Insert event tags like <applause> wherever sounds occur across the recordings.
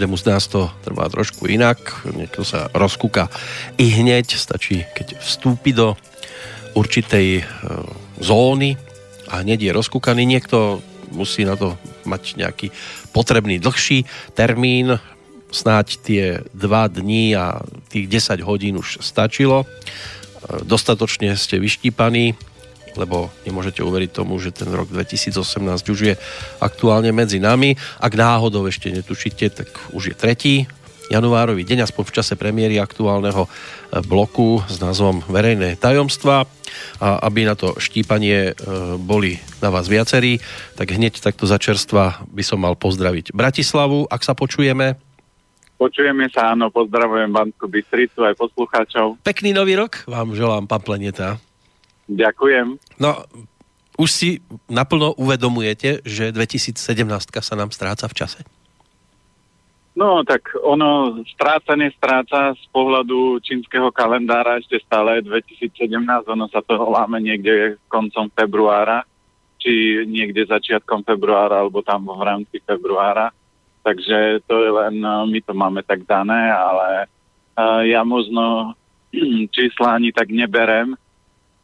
Každému z nás to trvá trošku inak. Niekto sa rozkúka i hneď, stačí keď vstúpi do určitej e, zóny a hneď je rozkúkaný. Niekto musí na to mať nejaký potrebný dlhší termín, snáď tie dva dní a tých 10 hodín už stačilo. E, dostatočne ste vyštípaní, lebo nemôžete uveriť tomu, že ten rok 2018 už je aktuálne medzi nami. Ak náhodou ešte netušíte, tak už je tretí januárový deň, aspoň v čase premiéry aktuálneho e, bloku s názvom Verejné tajomstva. A aby na to štípanie e, boli na vás viacerí, tak hneď takto začerstva by som mal pozdraviť Bratislavu, ak sa počujeme. Počujeme sa, áno, pozdravujem Banskú Bystricu aj poslucháčov. Pekný nový rok vám želám, pán Pleneta. Ďakujem. No, už si naplno uvedomujete, že 2017 sa nám stráca v čase? No, tak ono stráca, nestráca z pohľadu čínskeho kalendára ešte stále 2017, ono sa to láme niekde koncom februára, či niekde začiatkom februára, alebo tam v rámci februára. Takže to je len, no, my to máme tak dané, ale uh, ja možno <clears throat> čísla ani tak neberem,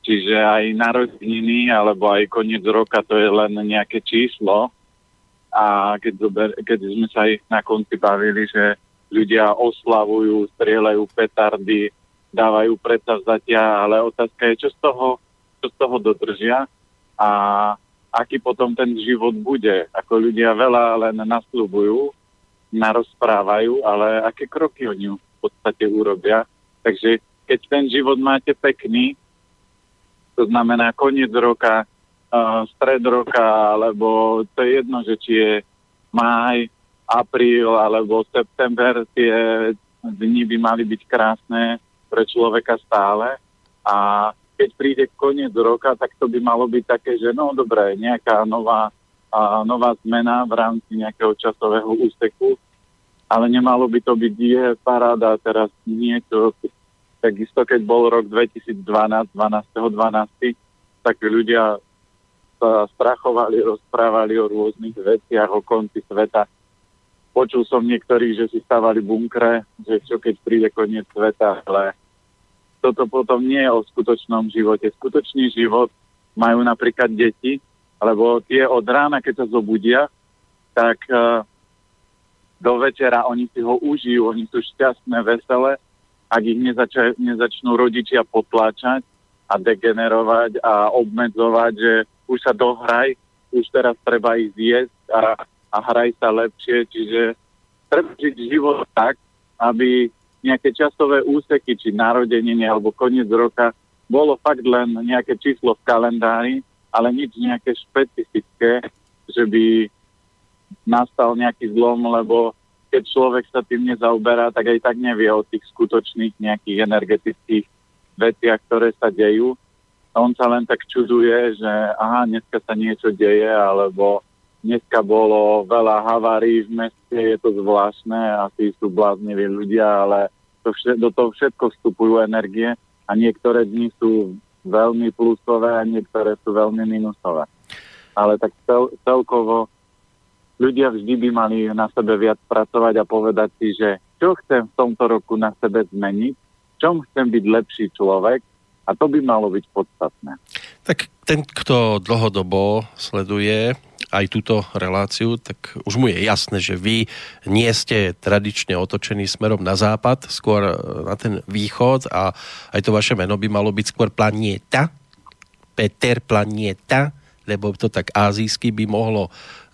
čiže aj narodeniny alebo aj koniec roka to je len nejaké číslo. A keď, zober, keď sme sa ich na konci bavili, že ľudia oslavujú, strieľajú petardy, dávajú predsavzatia, ale otázka je, čo z toho, čo z toho dodržia a aký potom ten život bude. Ako ľudia veľa len nasľubujú, narozprávajú, ale aké kroky oni v podstate urobia. Takže keď ten život máte pekný, to znamená koniec roka, stred roka, alebo to je jedno, že či je máj, apríl alebo september, tie dni by mali byť krásne pre človeka stále. A keď príde koniec roka, tak to by malo byť také, že no dobré, nejaká nová, a, nová zmena v rámci nejakého časového úseku, ale nemalo by to byť je paráda teraz niečo. Takisto, keď bol rok 2012, 12.12., tak ľudia sa strachovali, rozprávali o rôznych veciach, o konci sveta. Počul som niektorých, že si stavali bunkre, že čo keď príde koniec sveta, ale toto potom nie je o skutočnom živote. Skutočný život majú napríklad deti, lebo tie od rána, keď sa zobudia, tak uh, do večera oni si ho užijú, oni sú šťastné, veselé, ak ich nezača- nezačnú rodičia potláčať a degenerovať a obmedzovať, že už sa dohraj, už teraz treba ísť jesť a, a hraj sa lepšie, čiže treba žiť život tak, aby nejaké časové úseky, či narodenenie alebo koniec roka, bolo fakt len nejaké číslo v kalendári, ale nič nejaké špecifické, že by nastal nejaký zlom, lebo keď človek sa tým nezaoberá, tak aj tak nevie o tých skutočných nejakých energetických veciach, ktoré sa dejú. On sa len tak čuduje, že aha, dneska sa niečo deje, alebo dneska bolo veľa havárií v meste, je to zvláštne, asi sú blázniví ľudia, ale to vše, do toho všetko vstupujú energie a niektoré dni sú veľmi plusové a niektoré sú veľmi minusové. Ale tak cel, celkovo ľudia vždy by mali na sebe viac pracovať a povedať si, že čo chcem v tomto roku na sebe zmeniť, čom chcem byť lepší človek a to by malo byť podstatné. Tak ten, kto dlhodobo sleduje aj túto reláciu, tak už mu je jasné, že vy nie ste tradične otočení smerom na západ, skôr e, na ten východ a aj to vaše meno by malo byť skôr planieta, Peter Planieta, lebo to tak azijsky by mohlo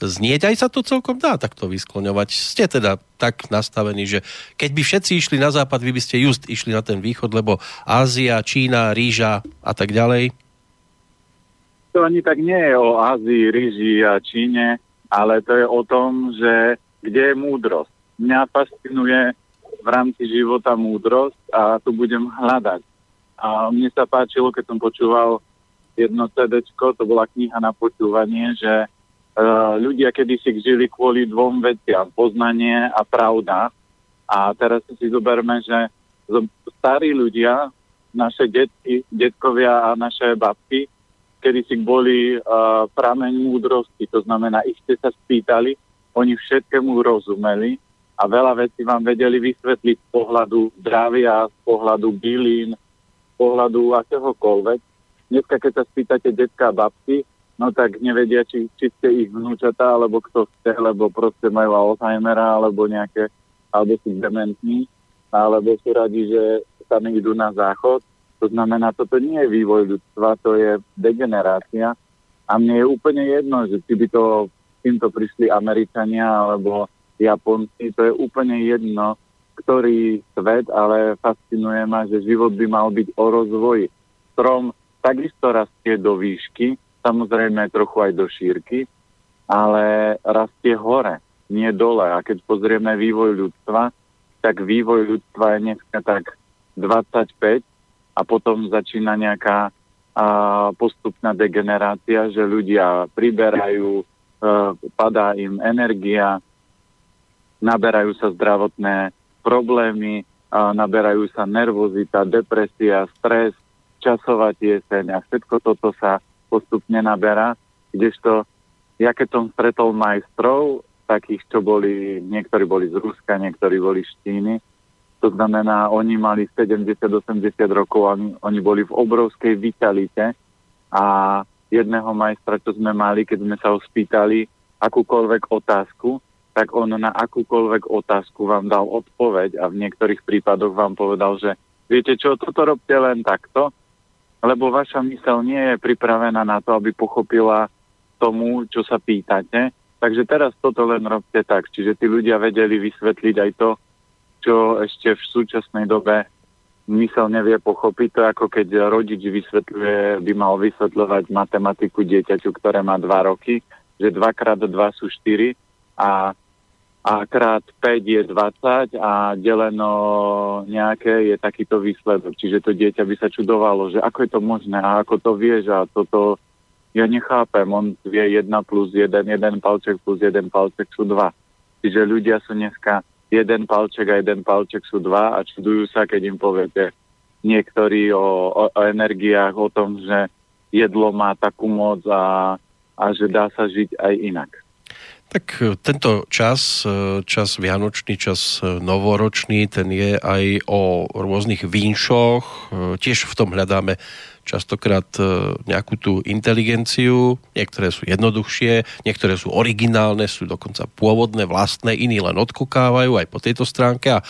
znieť. Aj sa to celkom dá takto vyskloňovať. Ste teda tak nastavení, že keď by všetci išli na západ, vy by ste just išli na ten východ, lebo Ázia, Čína, ríža a tak ďalej to ani tak nie je o Ázii, Ríži a Číne, ale to je o tom, že kde je múdrosť. Mňa fascinuje v rámci života múdrosť a tu budem hľadať. A mne sa páčilo, keď som počúval jedno CD, to bola kniha na počúvanie, že ľudia kedysi žili kvôli dvom veciam, poznanie a pravda. A teraz si zoberme, že starí ľudia, naše detky, detkovia a naše babky, kedy si boli uh, prameň múdrosti, to znamená, ich ste sa spýtali, oni všetkému rozumeli a a veľa vecí vám vedeli vysvetliť z pohľadu zdravia, z pohľadu bylín, z pohľadu akéhokoľvek. Dneska, keď sa spýtate detská babky, no tak nevedia, či, či ste ich vnúčatá, alebo kto ste, lebo proste majú Alzheimera, alebo nejaké, alebo sú dementní, alebo sú radi, že sa idú na záchod. To znamená, toto nie je vývoj ľudstva, to je degenerácia. A mne je úplne jedno, že či by to týmto prišli Američania alebo Japonci, to je úplne jedno, ktorý svet, ale fascinuje ma, že život by mal byť o rozvoji. Strom takisto rastie do výšky, samozrejme trochu aj do šírky, ale rastie hore, nie dole. A keď pozrieme vývoj ľudstva, tak vývoj ľudstva je dneska tak 25 a potom začína nejaká a, postupná degenerácia, že ľudia priberajú, e, padá im energia, naberajú sa zdravotné problémy, a, naberajú sa nervozita, depresia, stres, časová tieseň a všetko toto sa postupne naberá, kdežto ja keď som stretol majstrov, takých, čo boli, niektorí boli z Ruska, niektorí boli z Číny, to znamená, oni mali 70-80 rokov, oni, oni boli v obrovskej vitalite a jedného majstra, čo sme mali, keď sme sa ho spýtali akúkoľvek otázku, tak on na akúkoľvek otázku vám dal odpoveď a v niektorých prípadoch vám povedal, že viete čo, toto robte len takto, lebo vaša mysel nie je pripravená na to, aby pochopila tomu, čo sa pýtate. Takže teraz toto len robte tak. Čiže tí ľudia vedeli vysvetliť aj to, čo ešte v súčasnej dobe mysel nevie pochopiť. To ako keď rodič vysvetľuje, by mal vysvetľovať matematiku dieťaťu, ktoré má 2 roky, že 2 krát 2 sú 4 a, a krát 5 je 20 a deleno nejaké je takýto výsledok. Čiže to dieťa by sa čudovalo, že ako je to možné a ako to vieš a toto ja nechápem, on vie 1 plus 1, 1 palček plus 1 palček sú 2. Čiže ľudia sú dneska jeden palček a jeden palček sú dva a čudujú sa, keď im poviete niektorí o, o, o energiách, o tom, že jedlo má takú moc a, a že dá sa žiť aj inak. Tak e, tento čas, e, čas vianočný, čas e, novoročný, ten je aj o rôznych vínšoch. Tiež v tom hľadáme častokrát e, nejakú tú inteligenciu, niektoré sú jednoduchšie, niektoré sú originálne, sú dokonca pôvodné, vlastné, iní len odkukávajú aj po tejto stránke. A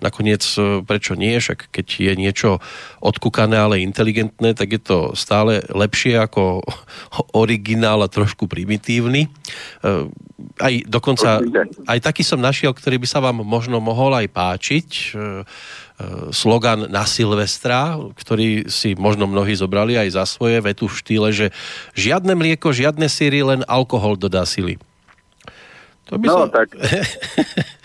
nakoniec e, prečo nie, však keď je niečo odkúkané, ale inteligentné, tak je to stále lepšie ako <laughs> originál a trošku primitívny. E, aj dokonca, aj taký som našiel, ktorý by sa vám možno mohol aj páčiť slogan na Silvestra, ktorý si možno mnohí zobrali aj za svoje, vetu v štýle, že žiadne mlieko, žiadne síry, len alkohol dodá sily. To by no, som... tak...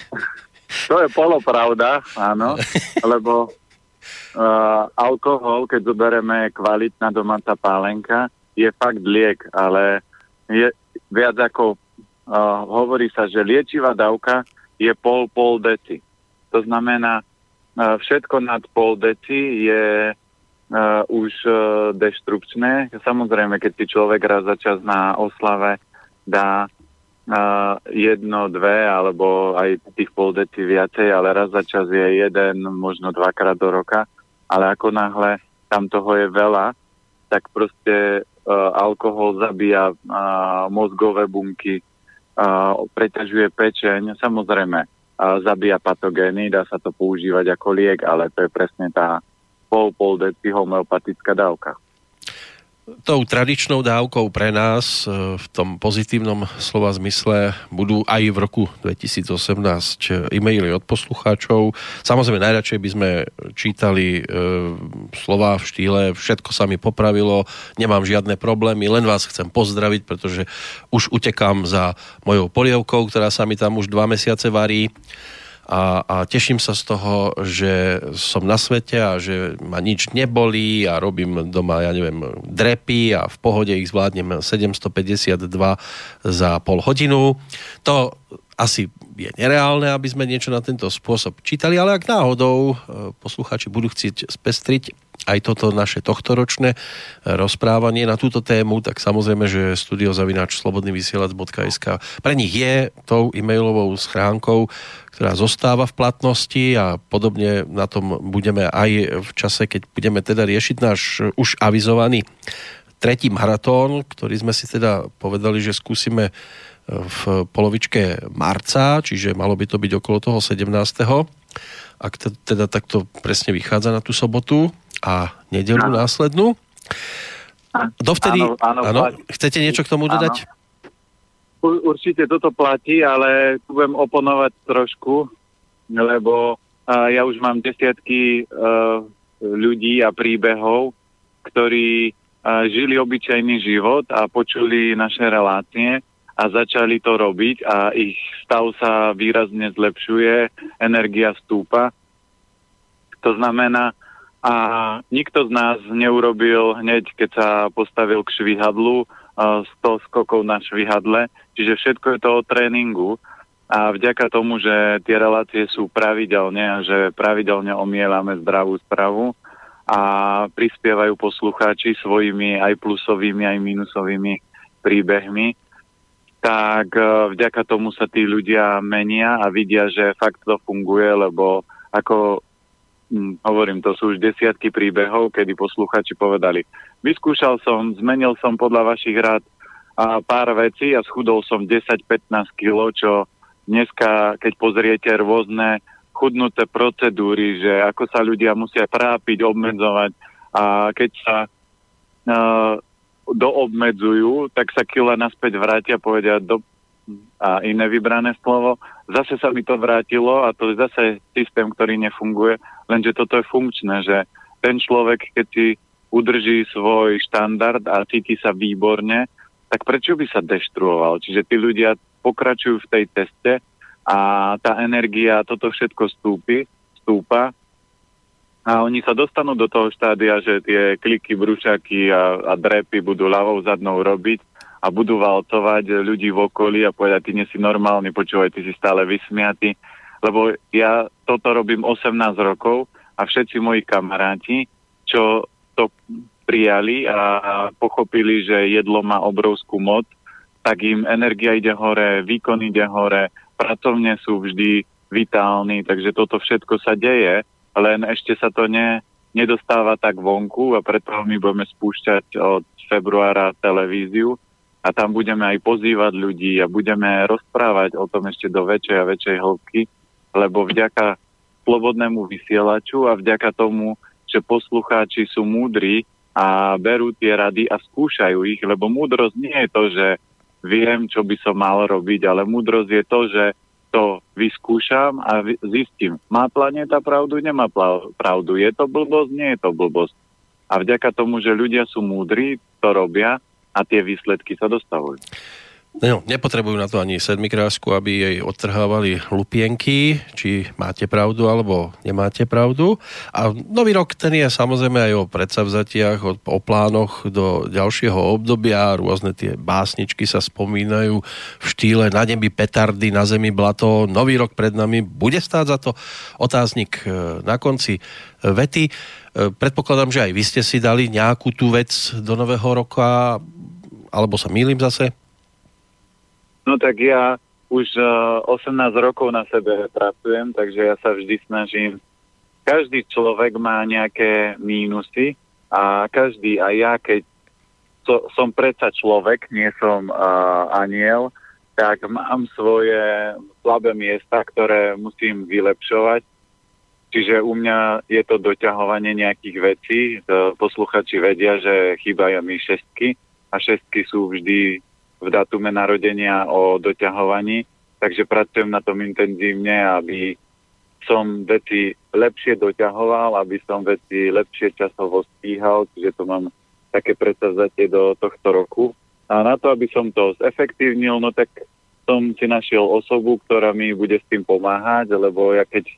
<laughs> to je polopravda, áno, lebo uh, alkohol, keď zoberieme kvalitná domáca pálenka, je fakt liek, ale je viac ako uh, hovorí sa, že liečivá dávka je pol-pol deci. To znamená, všetko nad pol deci je uh, už uh, deštrukčné. Samozrejme, keď si človek raz za čas na oslave dá uh, jedno, dve alebo aj tých pol deci viacej, ale raz za čas je jeden, možno dvakrát do roka. Ale ako náhle tam toho je veľa, tak proste uh, alkohol zabíja uh, mozgové bunky, uh, preťažuje pečeň. Samozrejme, zabíja patogény, dá sa to používať ako liek, ale to je presne tá pol-pol deci homeopatická dávka tou tradičnou dávkou pre nás e, v tom pozitívnom slova zmysle budú aj v roku 2018 e-maily od poslucháčov. Samozrejme, najradšej by sme čítali e, slova v štýle všetko sa mi popravilo, nemám žiadne problémy, len vás chcem pozdraviť, pretože už utekám za mojou polievkou, ktorá sa mi tam už dva mesiace varí a, a teším sa z toho, že som na svete a že ma nič nebolí a robím doma, ja neviem, drepy a v pohode ich zvládnem 752 za pol hodinu. To asi je nereálne, aby sme niečo na tento spôsob čítali, ale ak náhodou e, poslucháči budú chcieť spestriť aj toto naše tohtoročné rozprávanie na túto tému, tak samozrejme, že studiozavináč slobodnyvysielac.sk pre nich je tou e-mailovou schránkou, ktorá zostáva v platnosti a podobne na tom budeme aj v čase, keď budeme teda riešiť náš už avizovaný tretí maratón, ktorý sme si teda povedali, že skúsime v polovičke marca, čiže malo by to byť okolo toho 17. Ak teda takto presne vychádza na tú sobotu a nedelu áno. následnú. Dovtedy, áno, áno, áno, chcete niečo k tomu dodať? Určite toto platí, ale budem oponovať trošku, lebo ja už mám desiatky uh, ľudí a príbehov, ktorí uh, žili obyčajný život a počuli naše relácie a začali to robiť a ich stav sa výrazne zlepšuje, energia stúpa. To znamená, a nikto z nás neurobil hneď, keď sa postavil k švihadlu, 100 skokov na švihadle, čiže všetko je to o tréningu a vďaka tomu, že tie relácie sú pravidelne a že pravidelne omielame zdravú spravu a prispievajú poslucháči svojimi aj plusovými, aj minusovými príbehmi, tak e, vďaka tomu sa tí ľudia menia a vidia, že fakt to funguje, lebo ako hm, hovorím, to sú už desiatky príbehov, kedy posluchači povedali, vyskúšal som, zmenil som podľa vašich rád a pár vecí a schudol som 10-15 kg, čo dneska, keď pozriete rôzne chudnuté procedúry, že ako sa ľudia musia trápiť, obmedzovať a keď sa uh, doobmedzujú, tak sa kila naspäť vrátia, povedia do, a iné vybrané slovo. Zase sa mi to vrátilo a to je zase systém, ktorý nefunguje, lenže toto je funkčné, že ten človek, keď si udrží svoj štandard a cíti sa výborne, tak prečo by sa deštruoval? Čiže tí ľudia pokračujú v tej teste a tá energia, toto všetko stúpi, stúpa a oni sa dostanú do toho štádia, že tie kliky, brušaky a, a drepy budú ľavou zadnou robiť a budú valcovať ľudí v okolí a povedať, ty nie si normálny, počúvaj, ty si stále vysmiatý. Lebo ja toto robím 18 rokov a všetci moji kamaráti, čo to prijali a pochopili, že jedlo má obrovskú moc, tak im energia ide hore, výkon ide hore, pracovne sú vždy vitálni, takže toto všetko sa deje len ešte sa to ne, nedostáva tak vonku a preto my budeme spúšťať od februára televíziu a tam budeme aj pozývať ľudí a budeme rozprávať o tom ešte do väčšej a väčšej hĺbky, lebo vďaka slobodnému vysielaču a vďaka tomu, že poslucháči sú múdri a berú tie rady a skúšajú ich, lebo múdrosť nie je to, že viem, čo by som mal robiť, ale múdrosť je to, že to vyskúšam a zistím, má planéta pravdu, nemá pravdu, je to blbosť, nie je to blbosť. A vďaka tomu, že ľudia sú múdri, to robia a tie výsledky sa dostavujú. No, nepotrebujú na to ani sedmikrásku, aby jej odtrhávali lupienky, či máte pravdu alebo nemáte pravdu. A nový rok ten je samozrejme aj o predsavzatiach, o, o plánoch do ďalšieho obdobia. Rôzne tie básničky sa spomínajú v štýle na nebi petardy, na zemi blato. Nový rok pred nami bude stáť za to otáznik e, na konci vety. E, predpokladám, že aj vy ste si dali nejakú tú vec do nového roka, alebo sa mýlim zase? No tak ja už uh, eh, 18 rokov na sebe pracujem, takže ja sa vždy snažím. Každý človek má nejaké mínusy a každý, a ja keď so, som predsa človek, nie som uh, aniel, tak mám svoje slabé miesta, ktoré musím vylepšovať. Čiže u mňa je to doťahovanie nejakých vecí. Posluchači vedia, že chýbajú mi šestky a šestky sú vždy v datume narodenia o doťahovaní, takže pracujem na tom intenzívne, aby som veci lepšie doťahoval, aby som veci lepšie časovo stíhal, čiže to mám také predsavzatie do tohto roku. A na to, aby som to zefektívnil, no tak som si našiel osobu, ktorá mi bude s tým pomáhať, lebo ja keď e,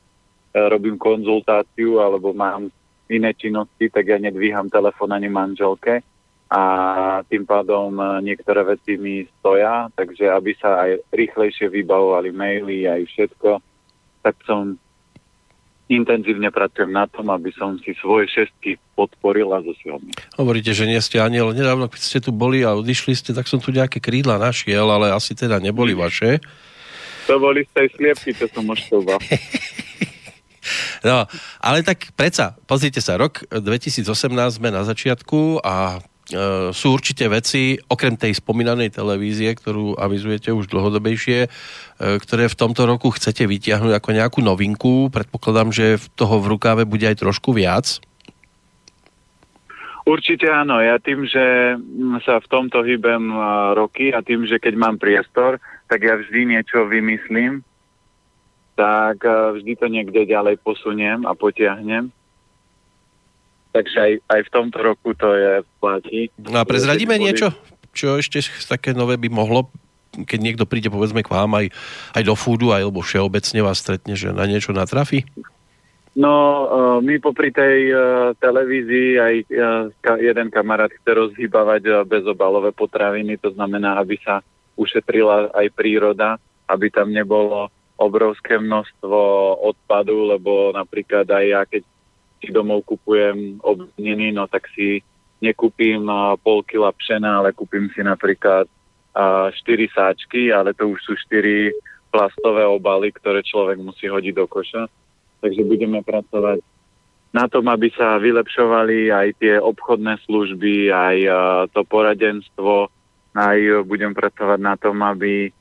robím konzultáciu alebo mám iné činnosti, tak ja nedvíham telefon ani manželke, a tým pádom niektoré veci mi stoja, takže aby sa aj rýchlejšie vybavovali maily, aj všetko, tak som intenzívne pracujem na tom, aby som si svoje šestky podporil a zosiahol. Hovoríte, že nie ste aniel. Nedávno, keď ste tu boli a odišli ste, tak som tu nejaké krídla našiel, ale asi teda neboli vaše. To boli z tej sliepky, čo som oštoval. <laughs> No, ale tak predsa, pozrite sa, rok 2018 sme na začiatku a e, sú určite veci, okrem tej spomínanej televízie, ktorú avizujete už dlhodobejšie, e, ktoré v tomto roku chcete vytiahnuť ako nejakú novinku. Predpokladám, že toho v rukáve bude aj trošku viac. Určite áno. Ja tým, že sa v tomto hýbem roky a tým, že keď mám priestor, tak ja vždy niečo vymyslím tak vždy to niekde ďalej posuniem a potiahnem. Takže aj, aj v tomto roku to je platí. No a prezradíme niečo, čo ešte také nové by mohlo, keď niekto príde povedzme k vám aj, aj do fúdu, alebo všeobecne vás stretne, že na niečo natrafi? No, uh, my popri tej uh, televízii aj ka, jeden kamarát chce rozhýbavať bezobalové potraviny, to znamená, aby sa ušetrila aj príroda, aby tam nebolo obrovské množstvo odpadu, lebo napríklad aj ja, keď si domov kupujem obniny, no tak si nekúpim pol kila pšena, ale kúpim si napríklad 4 sáčky, ale to už sú 4 plastové obaly, ktoré človek musí hodiť do koša. Takže budeme pracovať na tom, aby sa vylepšovali aj tie obchodné služby, aj to poradenstvo, aj budem pracovať na tom, aby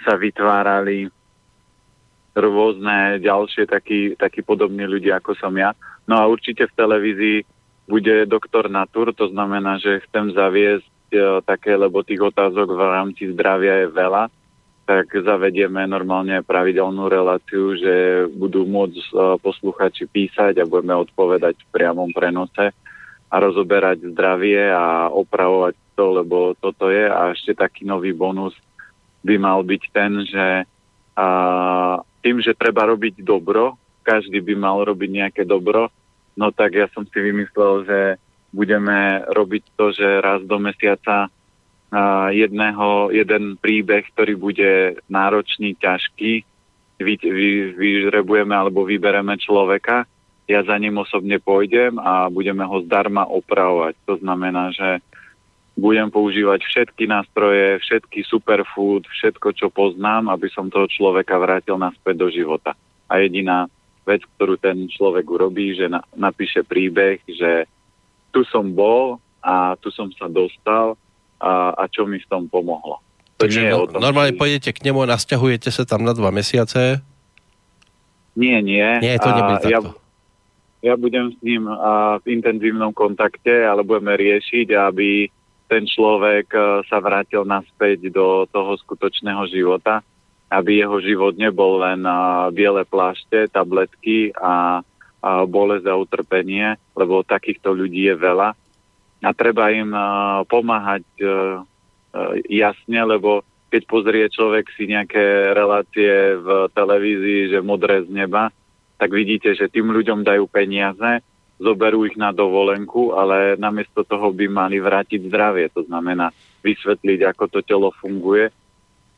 sa vytvárali rôzne ďalšie takí, takí podobní ľudia, ako som ja. No a určite v televízii bude doktor Natur, to znamená, že chcem zaviesť e, také, lebo tých otázok v rámci zdravia je veľa, tak zavedieme normálne pravidelnú reláciu, že budú môcť e, posluchači písať a budeme odpovedať v priamom prenose a rozoberať zdravie a opravovať to, lebo toto je. A ešte taký nový bonus by mal byť ten, že a tým, že treba robiť dobro, každý by mal robiť nejaké dobro, no tak ja som si vymyslel, že budeme robiť to, že raz do mesiaca jedného, jeden príbeh, ktorý bude náročný, ťažký, vy, vy, vyžrebujeme alebo vybereme človeka, ja za ním osobne pôjdem a budeme ho zdarma opravovať. To znamená, že budem používať všetky nástroje, všetky superfood, všetko, čo poznám, aby som toho človeka vrátil naspäť do života. A jediná vec, ktorú ten človek urobí, že na, napíše príbeh, že tu som bol a tu som sa dostal a, a čo mi v tom pomohlo. To Takže nie je no, tom, normálne či... pôjdete k nemu a nasťahujete sa tam na dva mesiace? Nie, nie. Nie, to nebude ja, ja budem s ním a, v intenzívnom kontakte, ale budeme riešiť, aby ten človek e, sa vrátil naspäť do toho skutočného života, aby jeho život nebol len e, biele plášte, tabletky a, bolesť a utrpenie, lebo takýchto ľudí je veľa. A treba im e, pomáhať jasne, lebo keď pozrie človek si nejaké relácie v televízii, že modré z neba, tak vidíte, že tým ľuďom dajú peniaze zoberú ich na dovolenku, ale namiesto toho by mali vrátiť zdravie. To znamená vysvetliť, ako to telo funguje,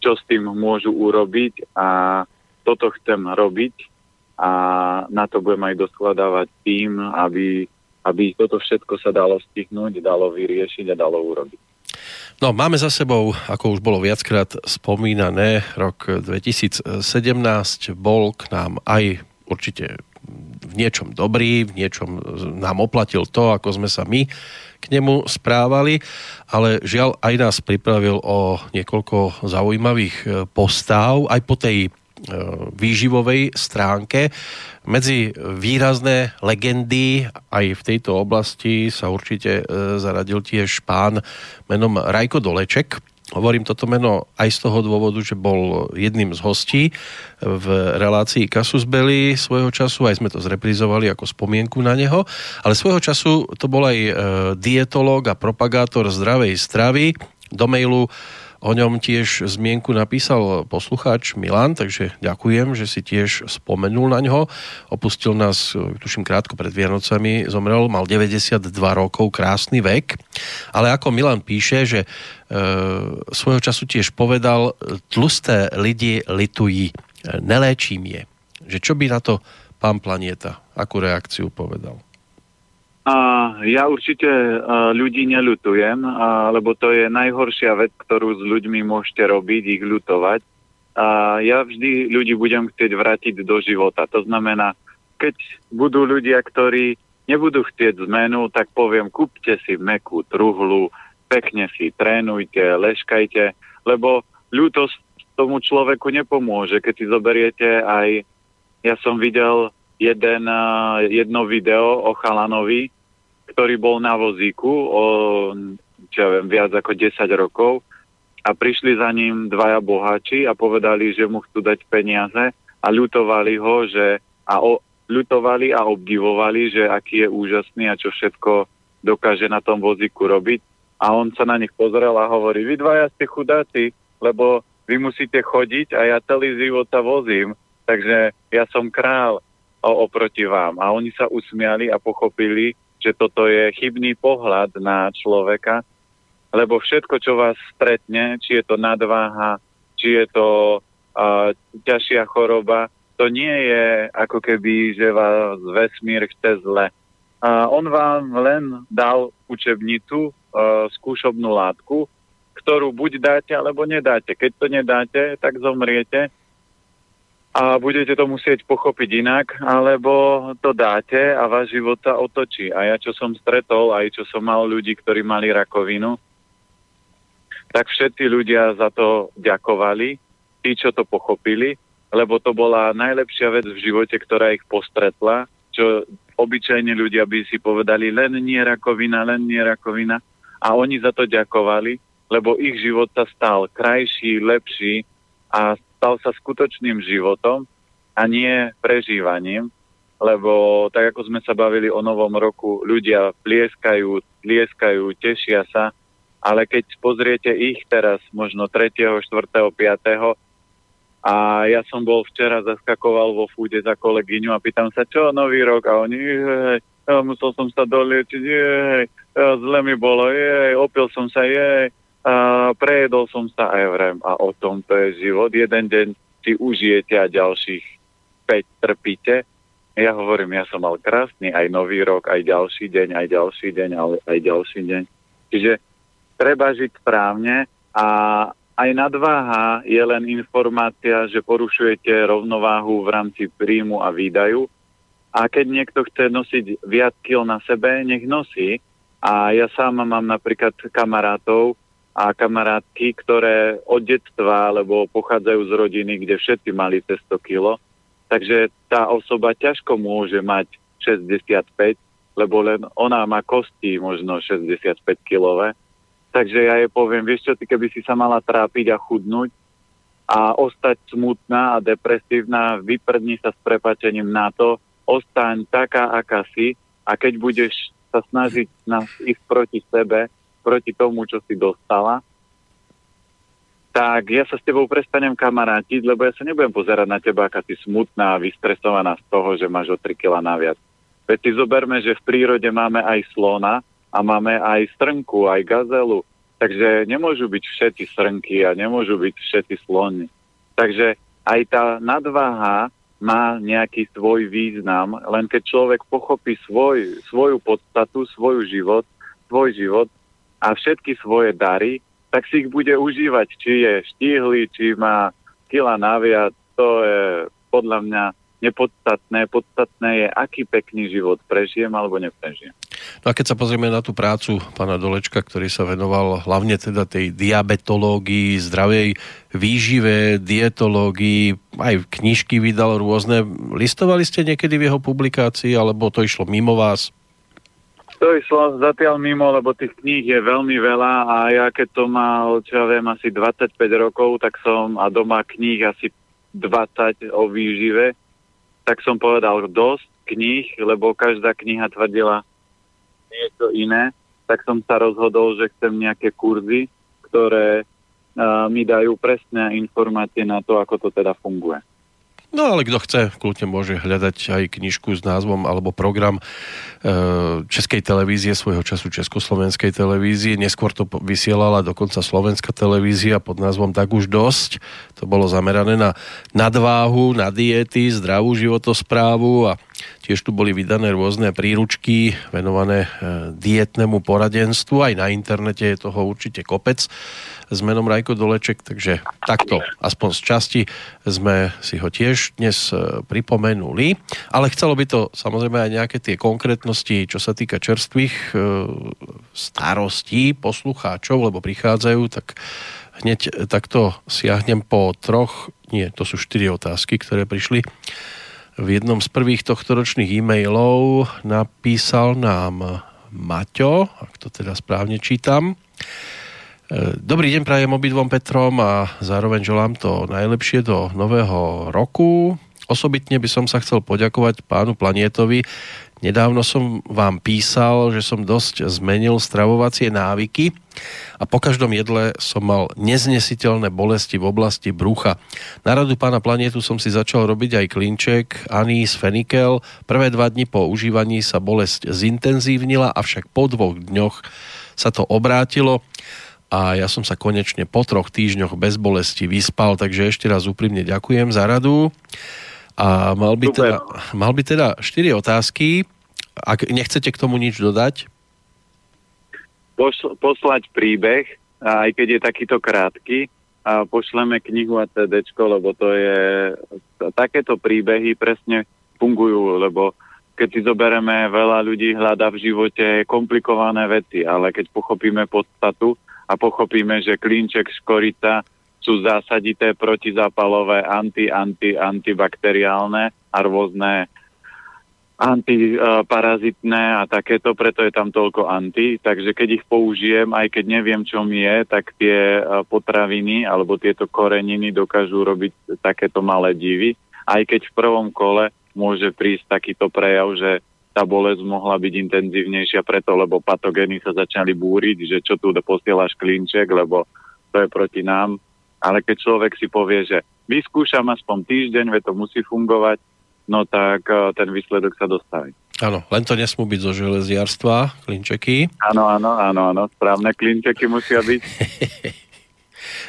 čo s tým môžu urobiť a toto chcem robiť a na to budem aj doskladávať tým, aby, aby toto všetko sa dalo stihnúť, dalo vyriešiť a dalo urobiť. No, máme za sebou, ako už bolo viackrát spomínané, rok 2017 bol k nám aj určite v niečom dobrý, v niečom nám oplatil to, ako sme sa my k nemu správali, ale žiaľ aj nás pripravil o niekoľko zaujímavých e, postáv, aj po tej e, výživovej stránke. Medzi výrazné legendy aj v tejto oblasti sa určite e, zaradil tiež pán menom Rajko Doleček, Hovorím toto meno aj z toho dôvodu, že bol jedným z hostí v relácii Kasus Belli svojho času, aj sme to zreprizovali ako spomienku na neho, ale svojho času to bol aj e, dietológ a propagátor zdravej stravy. Do mailu O ňom tiež zmienku napísal poslucháč Milan, takže ďakujem, že si tiež spomenul na ňo. Opustil nás, tuším, krátko pred Vianocami, zomrel, mal 92 rokov, krásny vek. Ale ako Milan píše, že e, svojho času tiež povedal, tlusté lidi litují, neléčím je. Že čo by na to pán Planieta, akú reakciu povedal? A ja určite ľudí neľutujem, lebo to je najhoršia vec, ktorú s ľuďmi môžete robiť, ich ľutovať. A ja vždy ľudí budem chcieť vrátiť do života. To znamená, keď budú ľudia, ktorí nebudú chcieť zmenu, tak poviem, kúpte si mekú truhlu, pekne si trénujte, leškajte, lebo ľútosť tomu človeku nepomôže. Keď si zoberiete aj, ja som videl jeden, jedno video o chalanovi, ktorý bol na vozíku o čo ja viem, viac ako 10 rokov a prišli za ním dvaja boháči a povedali, že mu chcú dať peniaze a ľutovali ho, že a o, ľutovali a obdivovali, že aký je úžasný a čo všetko dokáže na tom vozíku robiť. A on sa na nich pozrel a hovorí, vy dvaja ste chudáci, lebo vy musíte chodiť a ja celý život sa vozím, takže ja som král oproti vám. A oni sa usmiali a pochopili, že toto je chybný pohľad na človeka, lebo všetko, čo vás stretne, či je to nadváha, či je to uh, ťažšia choroba, to nie je ako keby, že vás vesmír chce zle. Uh, on vám len dal učebnicu, uh, skúšobnú látku, ktorú buď dáte, alebo nedáte. Keď to nedáte, tak zomriete a budete to musieť pochopiť inak, alebo to dáte a váš život sa otočí. A ja, čo som stretol, aj čo som mal ľudí, ktorí mali rakovinu, tak všetci ľudia za to ďakovali, tí, čo to pochopili, lebo to bola najlepšia vec v živote, ktorá ich postretla, čo obyčajne ľudia by si povedali, len nie rakovina, len nie rakovina. A oni za to ďakovali, lebo ich život sa stal krajší, lepší a stal sa skutočným životom a nie prežívaním, lebo tak ako sme sa bavili o novom roku, ľudia plieskajú, plieskajú, tešia sa, ale keď pozriete ich teraz, možno 3., 4., 5. a ja som bol včera, zaskakoval vo fúde za kolegyňu a pýtam sa, čo nový rok? A oni, jej, musel som sa doliečiť, jej, zle mi bolo, jej, opil som sa, jej, prejedol som sa aj a o tom to je život. Jeden deň si užijete a ďalších 5 trpíte. Ja hovorím, ja som mal krásny aj nový rok, aj ďalší deň, aj ďalší deň, ale aj ďalší deň. Čiže treba žiť správne a aj nadváha je len informácia, že porušujete rovnováhu v rámci príjmu a výdaju. A keď niekto chce nosiť viac kil na sebe, nech nosí. A ja sám mám napríklad kamarátov, a kamarátky, ktoré od detstva, alebo pochádzajú z rodiny, kde všetci mali cez 100 kilo. Takže tá osoba ťažko môže mať 65, lebo len ona má kosti možno 65 kilové. Takže ja jej poviem, vieš čo, ty keby si sa mala trápiť a chudnúť a ostať smutná a depresívna, vyprdni sa s prepačením na to, ostaň taká, aká si a keď budeš sa snažiť nás ísť proti sebe, proti tomu, čo si dostala, tak ja sa s tebou prestanem kamarátiť, lebo ja sa nebudem pozerať na teba, aká si smutná a vystresovaná z toho, že máš o 3 kg naviac. Veď si zoberme, že v prírode máme aj slona a máme aj strnku, aj gazelu. Takže nemôžu byť všetci srnky a nemôžu byť všetci slony. Takže aj tá nadváha má nejaký svoj význam, len keď človek pochopí svoj, svoju podstatu, svoj život, svoj život, a všetky svoje dary, tak si ich bude užívať, či je štíhly, či má kila naviac, to je podľa mňa nepodstatné. Podstatné je, aký pekný život prežijem alebo neprežijem. No a keď sa pozrieme na tú prácu pána Dolečka, ktorý sa venoval hlavne teda tej diabetológii, zdravej výžive, dietológii, aj knižky vydal rôzne. Listovali ste niekedy v jeho publikácii, alebo to išlo mimo vás? To išlo zatiaľ mimo, lebo tých kníh je veľmi veľa a ja keď to mal, čo ja viem, asi 25 rokov, tak som, a doma kníh asi 20 o výžive, tak som povedal dosť kníh, lebo každá kniha tvrdila niečo iné, tak som sa rozhodol, že chcem nejaké kurzy, ktoré mi dajú presné informácie na to, ako to teda funguje. No ale kto chce, kľudne môže hľadať aj knižku s názvom alebo program e, Českej televízie, svojho času Československej televízie. Neskôr to vysielala dokonca Slovenská televízia pod názvom Tak už dosť. To bolo zamerané na nadváhu, na diety, zdravú životosprávu a tiež tu boli vydané rôzne príručky venované e, dietnému poradenstvu. Aj na internete je toho určite kopec s menom Rajko Doleček, takže takto, aspoň z časti sme si ho tiež dnes e, pripomenuli, ale chcelo by to samozrejme aj nejaké tie konkrétnosti, čo sa týka čerstvých e, starostí poslucháčov, lebo prichádzajú, tak hneď takto siahnem po troch, nie, to sú štyri otázky, ktoré prišli. V jednom z prvých tohto ročných e-mailov napísal nám Maťo, ak to teda správne čítam, Dobrý deň prajem obidvom Petrom a zároveň želám to najlepšie do nového roku. Osobitne by som sa chcel poďakovať pánu Planietovi. Nedávno som vám písal, že som dosť zmenil stravovacie návyky a po každom jedle som mal neznesiteľné bolesti v oblasti brucha. Na radu pána Planietu som si začal robiť aj klinček, anís, fenikel. Prvé dva dni po užívaní sa bolesť zintenzívnila, avšak po dvoch dňoch sa to obrátilo a ja som sa konečne po troch týždňoch bez bolesti vyspal, takže ešte raz úprimne ďakujem za radu. A mal by, teda, mal by teda 4 otázky. Ak nechcete k tomu nič dodať? Pošl- poslať príbeh, aj keď je takýto krátky, a pošleme knihu a CD, lebo to je... Takéto príbehy presne fungujú, lebo keď si zoberieme, veľa ľudí hľadá v živote komplikované veci, ale keď pochopíme podstatu, a pochopíme, že klinček škorica sú zásadité protizápalové, anti, anti, antibakteriálne a rôzne antiparazitné a takéto, preto je tam toľko anti. Takže keď ich použijem, aj keď neviem, čo mi je, tak tie potraviny alebo tieto koreniny dokážu robiť takéto malé divy. Aj keď v prvom kole môže prísť takýto prejav, že tá bolesť mohla byť intenzívnejšia preto, lebo patogény sa začali búriť, že čo tu posielaš klinček, lebo to je proti nám. Ale keď človek si povie, že vyskúšam aspoň týždeň, ve to musí fungovať, no tak eh, ten výsledok sa dostaví. Áno, len to nesmú byť zo železiarstva, klinčeky. Áno, áno, áno, áno, správne klinčeky musia byť. <laughs>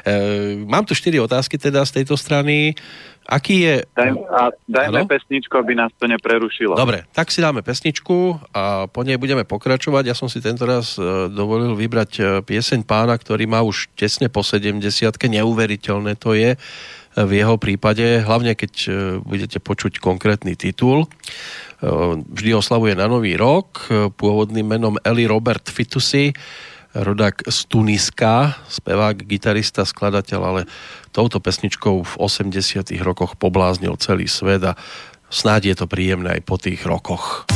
Eh, mám tu štyri otázky teda z tejto strany. Aký je... Daj, a dajme ano? pesničku, aby nás to neprerušilo. Dobre, tak si dáme pesničku a po nej budeme pokračovať. Ja som si tento raz e, dovolil vybrať e, pieseň pána, ktorý má už tesne po 70 Neuveriteľné to je v jeho prípade, hlavne keď budete počuť konkrétny titul. Vždy oslavuje na nový rok pôvodným menom Eli Robert Fitusi rodák z Tuniska, spevák, gitarista, skladateľ, ale touto pesničkou v 80 rokoch pobláznil celý svet a snáď je to príjemné aj po tých rokoch.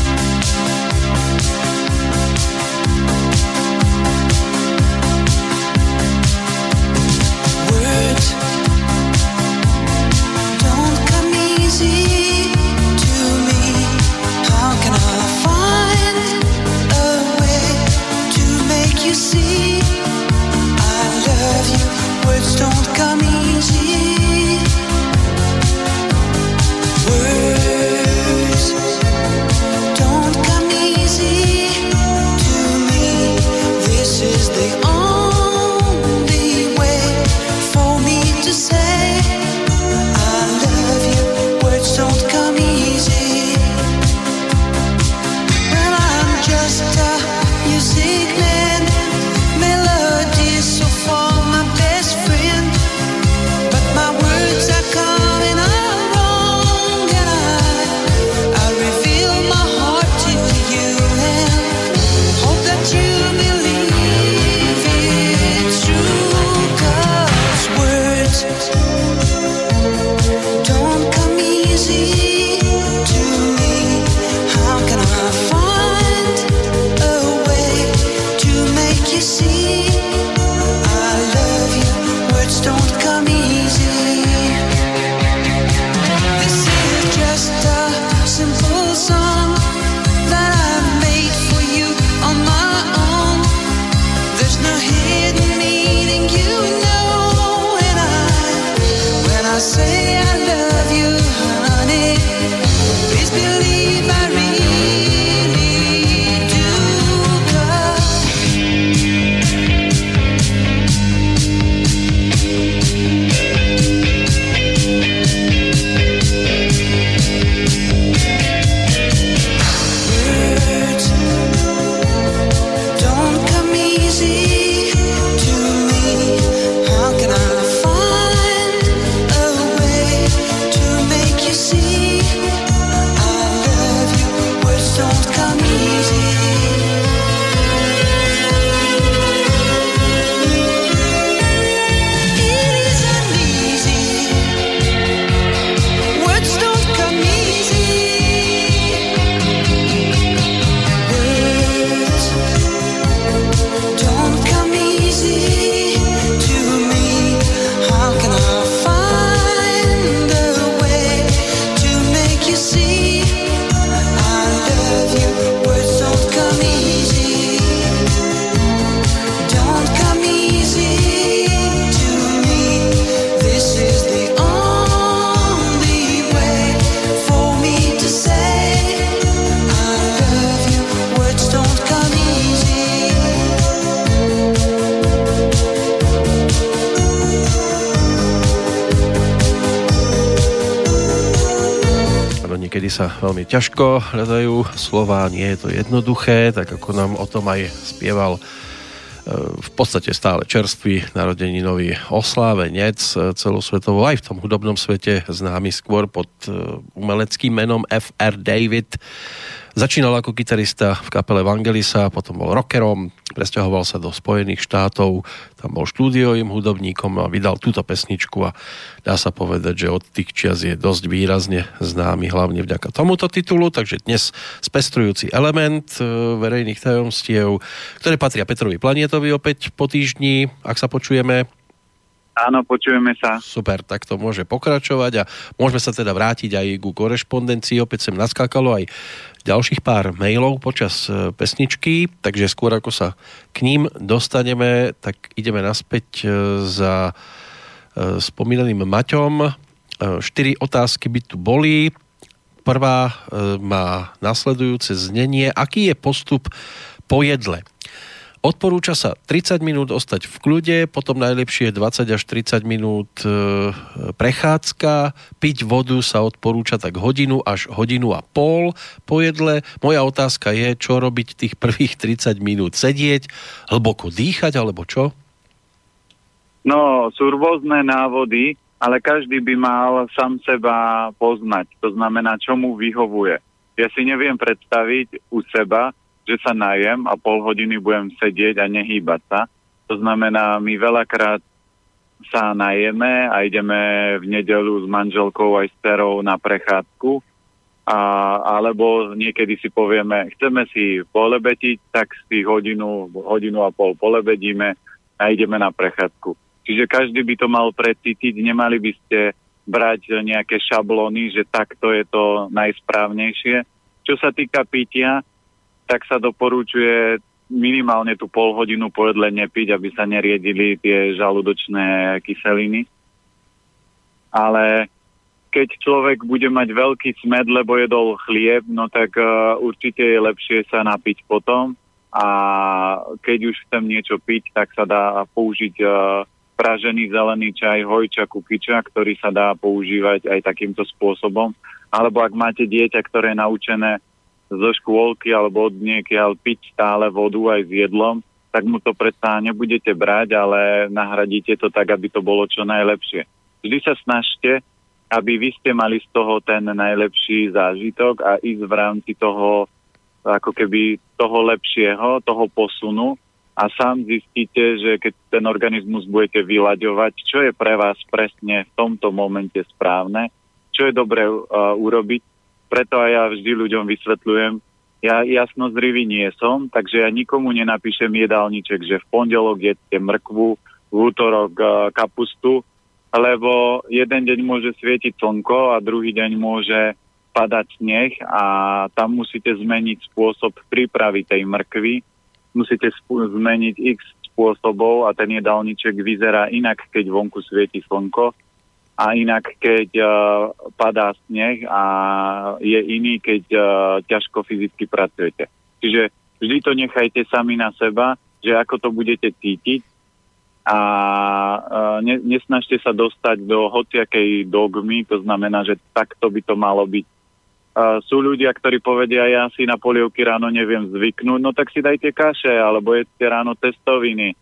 Veľmi ťažko hľadajú slova, nie je to jednoduché, tak ako nám o tom aj spieval e, v podstate stále čerstvý narodeninový oslávenec e, celosvetovo aj v tom hudobnom svete známy skôr pod e, umeleckým menom F.R. David Začínal ako gitarista v kapele Vangelisa, potom bol rockerom, presťahoval sa do Spojených štátov, tam bol štúdiovým hudobníkom a vydal túto pesničku a dá sa povedať, že od tých čias je dosť výrazne známy hlavne vďaka tomuto titulu, takže dnes spestrujúci element e, verejných tajomstiev, ktoré patria Petrovi Planietovi opäť po týždni, ak sa počujeme Áno, počujeme sa. Super, tak to môže pokračovať a môžeme sa teda vrátiť aj ku korešpondencii. Opäť sem naskákalo aj ďalších pár mailov počas e, pesničky, takže skôr ako sa k ním dostaneme, tak ideme naspäť e, za e, spomínaným Maťom. Štyri otázky by tu boli. Prvá má nasledujúce znenie. Aký je postup po jedle? Odporúča sa 30 minút ostať v kľude, potom najlepšie 20 až 30 minút e, prechádzka, piť vodu sa odporúča tak hodinu až hodinu a pol po jedle. Moja otázka je, čo robiť tých prvých 30 minút? Sedieť, hlboko dýchať alebo čo? No, sú rôzne návody, ale každý by mal sám seba poznať. To znamená, čo mu vyhovuje. Ja si neviem predstaviť u seba, že sa najem a pol hodiny budem sedieť a nehýbať sa. To znamená, my veľakrát sa najeme a ideme v nedelu s manželkou aj s terou na prechádzku, a, alebo niekedy si povieme, chceme si polebetiť, tak si hodinu, hodinu a pol polebedíme a ideme na prechádzku. Čiže každý by to mal precítiť, nemali by ste brať nejaké šablóny, že takto je to najsprávnejšie. Čo sa týka pitia, tak sa doporučuje minimálne tú pol hodinu po jedle nepiť, aby sa neriedili tie žalúdočné kyseliny. Ale keď človek bude mať veľký smed, lebo jedol chlieb, no tak uh, určite je lepšie sa napiť potom a keď už chcem niečo piť, tak sa dá použiť uh, pražený zelený čaj hojča kukyča, ktorý sa dá používať aj takýmto spôsobom. Alebo ak máte dieťa, ktoré je naučené zo škôlky alebo od niekiaľ piť stále vodu aj s jedlom, tak mu to predsa nebudete brať, ale nahradíte to tak, aby to bolo čo najlepšie. Vždy sa snažte, aby vy ste mali z toho ten najlepší zážitok a ísť v rámci toho ako keby toho lepšieho, toho posunu a sám zistíte, že keď ten organizmus budete vyľaďovať, čo je pre vás presne v tomto momente správne, čo je dobre uh, urobiť, preto aj ja vždy ľuďom vysvetľujem, ja jasnozrivý nie som, takže ja nikomu nenapíšem jedálniček, že v pondelok jedzte mrkvu, v útorok uh, kapustu, lebo jeden deň môže svietiť slnko a druhý deň môže padať sneh a tam musíte zmeniť spôsob prípravy tej mrkvy, musíte sp- zmeniť x spôsobov a ten jedálniček vyzerá inak, keď vonku svieti slnko a inak keď uh, padá sneh a je iný, keď uh, ťažko fyzicky pracujete. Čiže vždy to nechajte sami na seba, že ako to budete cítiť a uh, ne, nesnažte sa dostať do hociakej dogmy, to znamená, že takto by to malo byť. Uh, sú ľudia, ktorí povedia, ja si na polievky ráno neviem zvyknúť, no tak si dajte kaše, alebo jedzte ráno testoviny,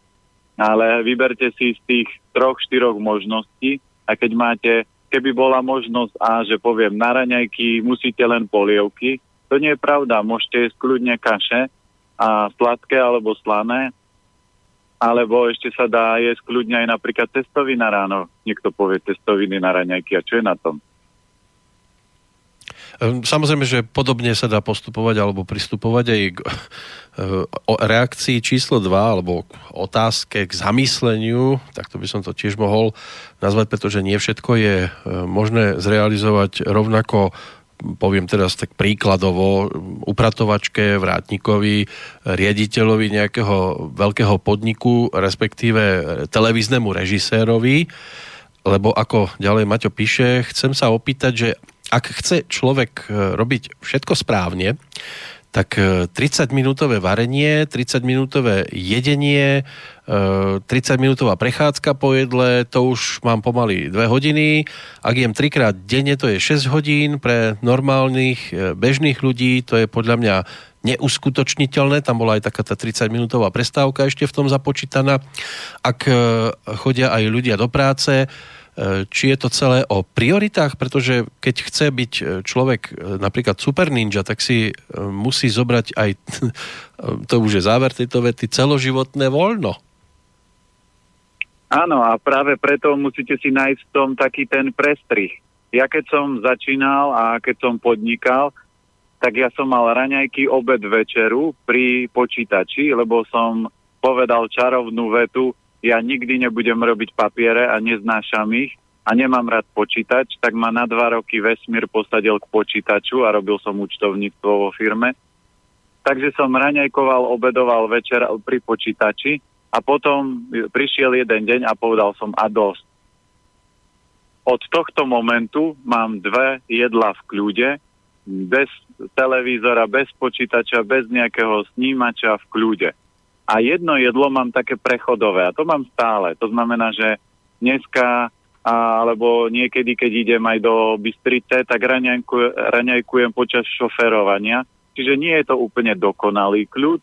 ale vyberte si z tých troch, štyroch možností a keď máte, keby bola možnosť a že poviem na raňajky musíte len polievky, to nie je pravda, môžete jesť kľudne kaše a sladké alebo slané, alebo ešte sa dá jesť kľudne aj napríklad testovina ráno. Niekto povie testoviny na raňajky a čo je na tom? Ehm, samozrejme, že podobne sa dá postupovať alebo pristupovať aj k o reakcii číslo 2 alebo otázke k zamysleniu, tak to by som to tiež mohol nazvať, pretože nie všetko je e, možné zrealizovať rovnako poviem teraz tak príkladovo, upratovačke, vrátnikovi, riaditeľovi nejakého veľkého podniku, respektíve televíznemu režisérovi, lebo ako ďalej Maťo píše, chcem sa opýtať, že ak chce človek e, robiť všetko správne, tak 30-minútové e, varenie, 30-minútové jedenie, 30-minútová e, prechádzka po jedle, to už mám pomaly 2 hodiny. Ak jem trikrát denne, to je 6 hodín. Pre normálnych, bežných ľudí to je podľa mňa neuskutočniteľné. Tam bola aj taká tá 30-minútová prestávka ešte v tom započítaná. Ak chodia aj ľudia do práce, či je to celé o prioritách, pretože keď chce byť e, človek e, napríklad super ninja, tak si e, musí zobrať aj, <laughs> to už je záver tejto vety, celoživotné voľno. Áno, a práve preto musíte si nájsť v tom taký ten prestrih. Ja keď som začínal a keď som podnikal, tak ja som mal raňajky obed večeru pri počítači, lebo som povedal čarovnú vetu, ja nikdy nebudem robiť papiere a neznášam ich a nemám rád počítač, tak ma na dva roky vesmír posadil k počítaču a robil som účtovníctvo vo firme. Takže som raňajkoval, obedoval večer pri počítači a potom prišiel jeden deň a povedal som a dosť. Od tohto momentu mám dve jedla v kľude, bez televízora, bez počítača, bez nejakého snímača v kľude a jedno jedlo mám také prechodové a to mám stále. To znamená, že dneska a, alebo niekedy, keď idem aj do Bystrice, tak raňajkujem, raňajkujem počas šoferovania. Čiže nie je to úplne dokonalý kľud,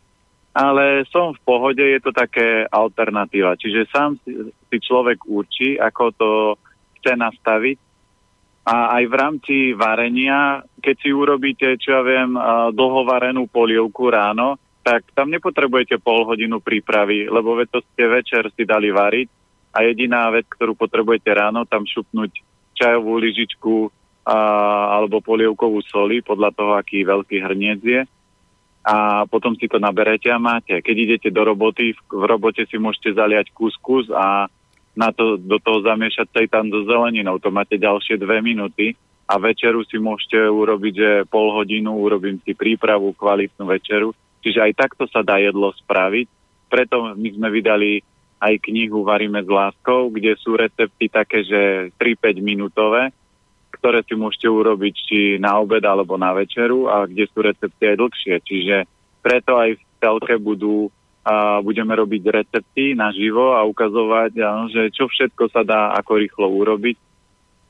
ale som v pohode, je to také alternatíva. Čiže sám si, si človek určí, ako to chce nastaviť. A aj v rámci varenia, keď si urobíte, čo ja viem, dlhovarenú polievku ráno, tak tam nepotrebujete pol hodinu prípravy, lebo veď to ste večer si dali variť a jediná vec, ktorú potrebujete ráno, tam šupnúť čajovú lyžičku a, alebo polievkovú soli, podľa toho, aký veľký hrniec je. A potom si to naberete a máte. Keď idete do roboty, v, v robote si môžete zaliať kuskus a na to, do toho zamiešať sejtan so zeleninou. To máte ďalšie dve minúty a večeru si môžete urobiť, že pol hodinu urobím si prípravu, kvalitnú večeru Čiže aj takto sa dá jedlo spraviť. Preto my sme vydali aj knihu Varíme s láskou, kde sú recepty také, že 3-5 minútové, ktoré si môžete urobiť či na obed alebo na večeru a kde sú recepty aj dlhšie. Čiže preto aj v telke budú a budeme robiť recepty naživo a ukazovať, že čo všetko sa dá ako rýchlo urobiť.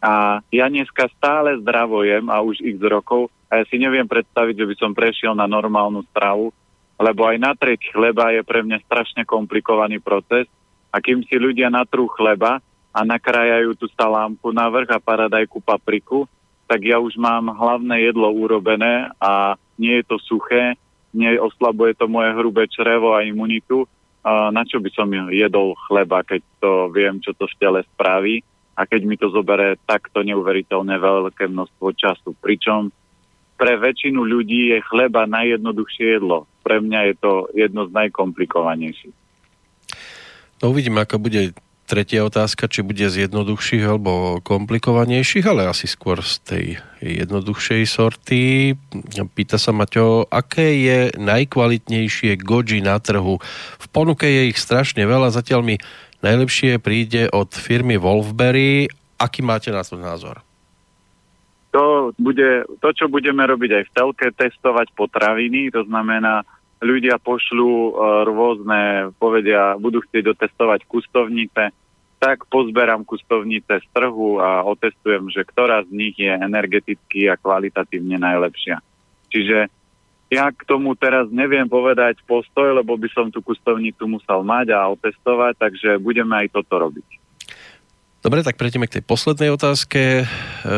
A ja dneska stále zdravo jem a už x rokov a ja si neviem predstaviť, že by som prešiel na normálnu stravu, lebo aj natrieť chleba je pre mňa strašne komplikovaný proces a kým si ľudia natrú chleba a nakrájajú tú salámku na vrch a paradajku papriku, tak ja už mám hlavné jedlo urobené a nie je to suché, nie oslabuje to moje hrubé črevo a imunitu. Na čo by som jedol chleba, keď to viem, čo to v tele spraví a keď mi to zobere takto neuveriteľne veľké množstvo času. Pričom pre väčšinu ľudí je chleba najjednoduchšie jedlo pre mňa je to jedno z najkomplikovanejších. No uvidíme, aká bude tretia otázka, či bude z jednoduchších alebo komplikovanejších, ale asi skôr z tej jednoduchšej sorty. Pýta sa Maťo, aké je najkvalitnejšie goji na trhu? V ponuke je ich strašne veľa, zatiaľ mi najlepšie príde od firmy Wolfberry Aký máte na to názor? To, bude, to, čo budeme robiť aj v telke, testovať potraviny, to znamená, ľudia pošľú uh, rôzne, povedia, budú chcieť dotestovať kustovnice, tak pozberám kustovnice z trhu a otestujem, že ktorá z nich je energeticky a kvalitatívne najlepšia. Čiže ja k tomu teraz neviem povedať postoj, lebo by som tú kustovnicu musel mať a otestovať, takže budeme aj toto robiť. Dobre, tak prejdeme k tej poslednej otázke. E,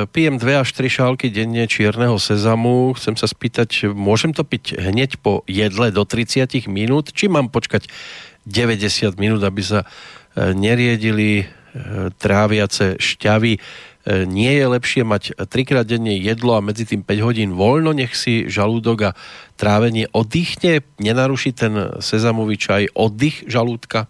pijem dve až tri šálky denne čierneho sezamu. Chcem sa spýtať, môžem to piť hneď po jedle do 30 minút, či mám počkať 90 minút, aby sa e, neriedili e, tráviace šťavy nie je lepšie mať trikrát denne jedlo a medzi tým 5 hodín voľno, nech si žalúdok a trávenie oddychne, nenaruší ten sezamový čaj oddych žalúdka?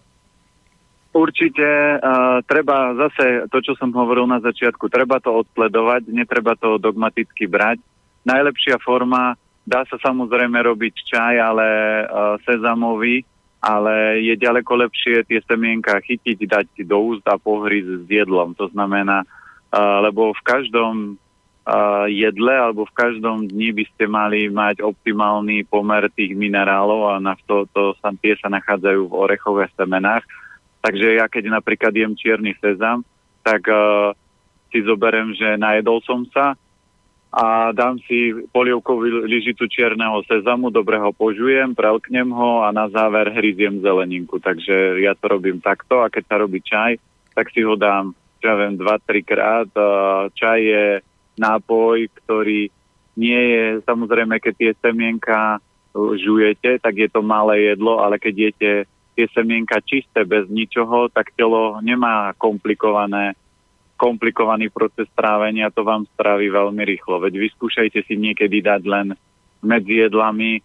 Určite uh, treba zase to, čo som hovoril na začiatku, treba to odsledovať, netreba to dogmaticky brať. Najlepšia forma, dá sa samozrejme robiť čaj, ale uh, sezamový, ale je ďaleko lepšie tie semienka chytiť, dať do úst a pohryzť s jedlom. To znamená, lebo v každom jedle alebo v každom dni by ste mali mať optimálny pomer tých minerálov a na to, to sa, tie sa nachádzajú v orechových semenách. Takže ja keď napríklad jem čierny sezam, tak uh, si zoberiem, že najedol som sa a dám si polievkovú lyžicu čierneho sezamu, dobre ho požujem, prelknem ho a na záver hryziem zeleninku. Takže ja to robím takto a keď sa robí čaj, tak si ho dám ja viem, dva, trikrát. Čaj je nápoj, ktorý nie je, samozrejme, keď tie semienka žujete, tak je to malé jedlo, ale keď jete tie semienka čisté, bez ničoho, tak telo nemá komplikované, komplikovaný proces trávenia, to vám spraví veľmi rýchlo. Veď vyskúšajte si niekedy dať len medzi jedlami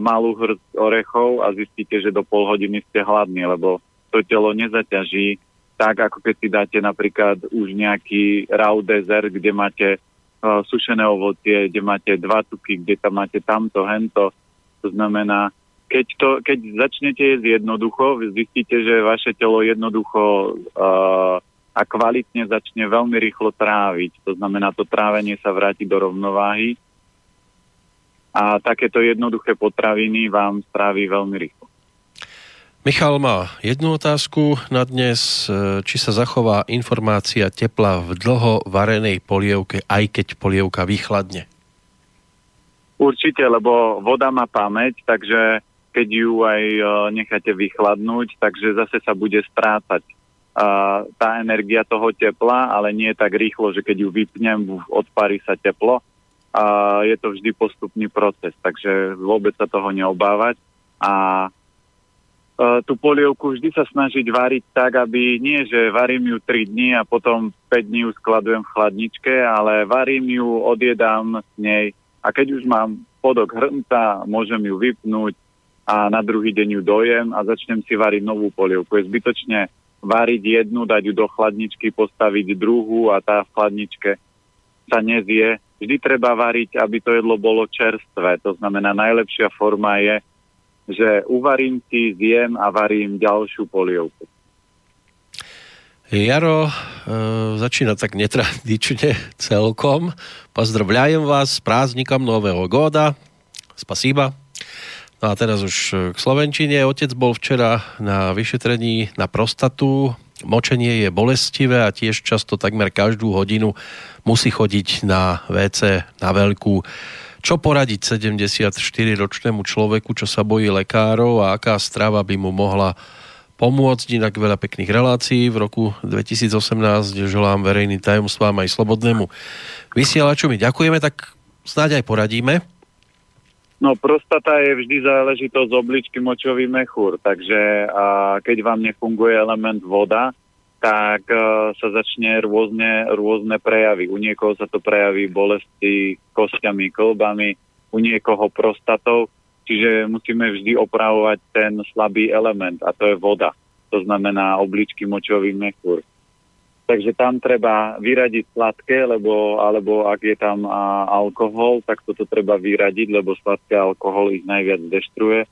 malú hrst orechov a zistíte, že do pol hodiny ste hladní, lebo to telo nezaťaží tak ako keď si dáte napríklad už nejaký raw desert, kde máte uh, sušené ovocie, kde máte dva tuky, kde tam máte tamto, hento. To znamená, keď, to, keď začnete jesť jednoducho, zistíte, že vaše telo jednoducho uh, a kvalitne začne veľmi rýchlo tráviť. To znamená, to trávenie sa vráti do rovnováhy a takéto jednoduché potraviny vám strávi veľmi rýchlo. Michal má jednu otázku na dnes. E, či sa zachová informácia tepla v dlho varenej polievke, aj keď polievka vychladne? Určite, lebo voda má pamäť, takže keď ju aj e, necháte vychladnúť, takže zase sa bude strácať tá energia toho tepla, ale nie tak rýchlo, že keď ju vypnem, odparí sa teplo. A je to vždy postupný proces, takže vôbec sa toho neobávať. A uh, tú polievku vždy sa snažiť variť tak, aby nie, že varím ju 3 dní a potom 5 dní ju skladujem v chladničke, ale varím ju, odjedám s nej a keď už mám podok hrnca, môžem ju vypnúť a na druhý deň ju dojem a začnem si variť novú polievku. Je zbytočne variť jednu, dať ju do chladničky, postaviť druhú a tá v chladničke sa nezje. Vždy treba variť, aby to jedlo bolo čerstvé. To znamená, najlepšia forma je že uvarím si, zjem a varím ďalšiu polievku. Jaro e, začína tak netradične celkom. Pozdravляjem vás s prázdnikom Nového góda. Spasíba. No a teraz už k Slovenčine. Otec bol včera na vyšetrení na prostatu. Močenie je bolestivé a tiež často takmer každú hodinu musí chodiť na WC na veľkú. Čo poradiť 74-ročnému človeku, čo sa bojí lekárov a aká strava by mu mohla pomôcť, inak veľa pekných relácií. V roku 2018 želám verejným tajomstvám aj slobodnému vysielaču. My ďakujeme, tak snáď aj poradíme. No prostata je vždy záležitosť obličky močový mechúr, takže a keď vám nefunguje element voda, tak uh, sa začne rôzne, rôzne prejavy. U niekoho sa to prejaví bolesti kostiami, kolbami, u niekoho prostatou, čiže musíme vždy opravovať ten slabý element a to je voda. To znamená obličky močový mechúr. Takže tam treba vyradiť sladké, lebo, alebo ak je tam a, alkohol, tak toto treba vyradiť, lebo sladké alkohol ich najviac deštruje.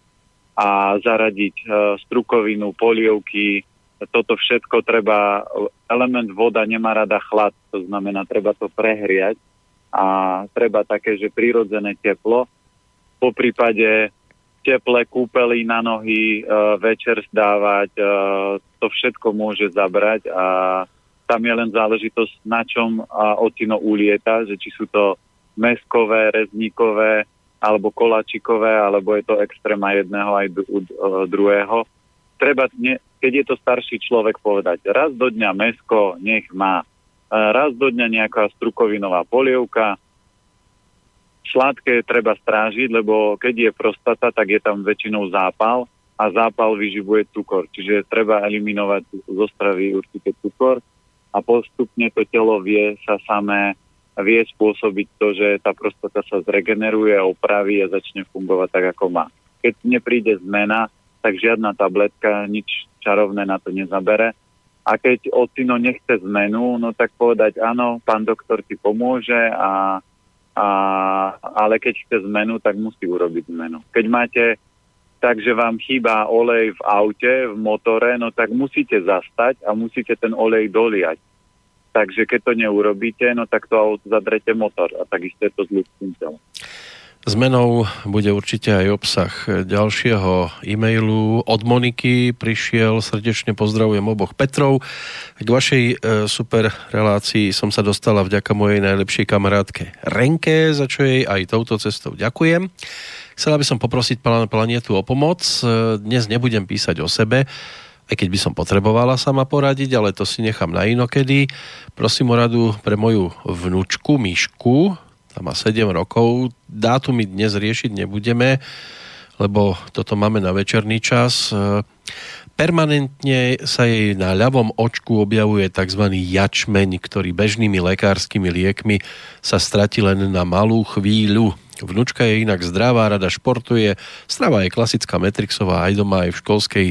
A zaradiť e, strukovinu, polievky, toto všetko treba, element voda nemá rada chlad, to znamená, treba to prehriať a treba také, že prirodzené teplo, po prípade teple kúpely na nohy, e, večer zdávať, e, to všetko môže zabrať a tam je len záležitosť, na čom ocino ulieta, že či sú to meskové, rezníkové, alebo kolačikové, alebo je to extréma jedného aj druhého. Treba, keď je to starší človek, povedať, raz do dňa mesko nech má, raz do dňa nejaká strukovinová polievka, sladké treba strážiť, lebo keď je prostata, tak je tam väčšinou zápal a zápal vyživuje cukor. Čiže treba eliminovať zo stravy určite cukor a postupne to telo vie sa samé vie spôsobiť to, že tá prostata sa zregeneruje, opraví a začne fungovať tak, ako má. Keď nepríde zmena, tak žiadna tabletka, nič čarovné na to nezabere. A keď ocino nechce zmenu, no tak povedať, áno, pán doktor ti pomôže, a, a, ale keď chce zmenu, tak musí urobiť zmenu. Keď máte takže vám chýba olej v aute, v motore, no tak musíte zastať a musíte ten olej doliať. Takže keď to neurobíte, no tak to auto zadrete motor a takisto je to s ľudským telom. Zmenou bude určite aj obsah ďalšieho e-mailu. Od Moniky prišiel, srdečne pozdravujem oboch Petrov. K vašej e, super relácii som sa dostala vďaka mojej najlepšej kamarátke Renke, za čo jej aj touto cestou ďakujem. Chcela by som poprosiť planetu o pomoc. Dnes nebudem písať o sebe, aj keď by som potrebovala sama poradiť, ale to si nechám na inokedy. Prosím o radu pre moju vnúčku, Myšku, tá má 7 rokov. Dátumy dnes riešiť nebudeme, lebo toto máme na večerný čas. Permanentne sa jej na ľavom očku objavuje tzv. jačmeň, ktorý bežnými lekárskymi liekmi sa stratí len na malú chvíľu. Vnúčka je inak zdravá, rada športuje, strava je klasická Metrixová aj doma, aj v školskej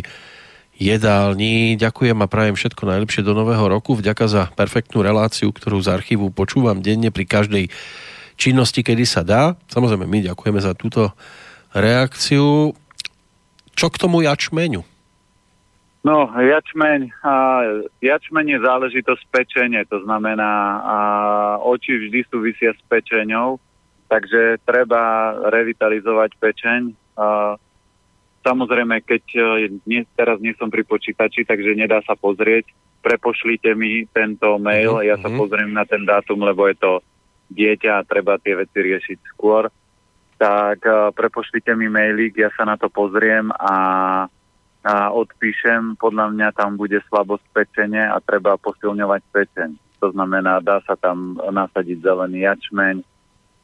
jedálni. Ďakujem a prajem všetko najlepšie do nového roku. Vďaka za perfektnú reláciu, ktorú z archívu počúvam denne pri každej činnosti, kedy sa dá. Samozrejme, my ďakujeme za túto reakciu. Čo k tomu jačmeňu? No, jačmeň, a, jačmeň je záležitosť pečenie, to znamená, a, oči vždy súvisia s pečeňou, Takže treba revitalizovať pečeň. Samozrejme, keď dnes, teraz nie som pri počítači, takže nedá sa pozrieť, prepošlite mi tento mail, uh-huh. ja sa mhm. pozriem na ten dátum, lebo je to dieťa a treba tie veci riešiť skôr. Tak prepošlite mi mailík, ja sa na to pozriem a, a odpíšem. Podľa mňa tam bude slabosť pečenie a treba posilňovať pečeň. To znamená, dá sa tam nasadiť zelený jačmeň,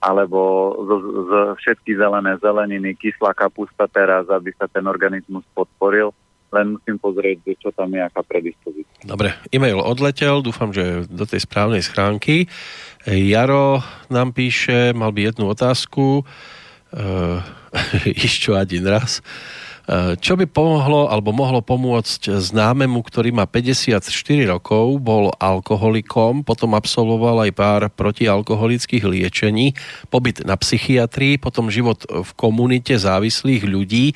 alebo z, z všetky zelené zeleniny, kyslá kapusta teraz, aby sa ten organizmus podporil. Len musím pozrieť, čo tam je, aká predispozícia. Dobre, e-mail odletel, dúfam, že do tej správnej schránky. Jaro nám píše, mal by jednu otázku, <laughs> ešte čo raz. Čo by pomohlo alebo mohlo pomôcť známemu, ktorý má 54 rokov, bol alkoholikom, potom absolvoval aj pár protialkoholických liečení, pobyt na psychiatrii, potom život v komunite závislých ľudí.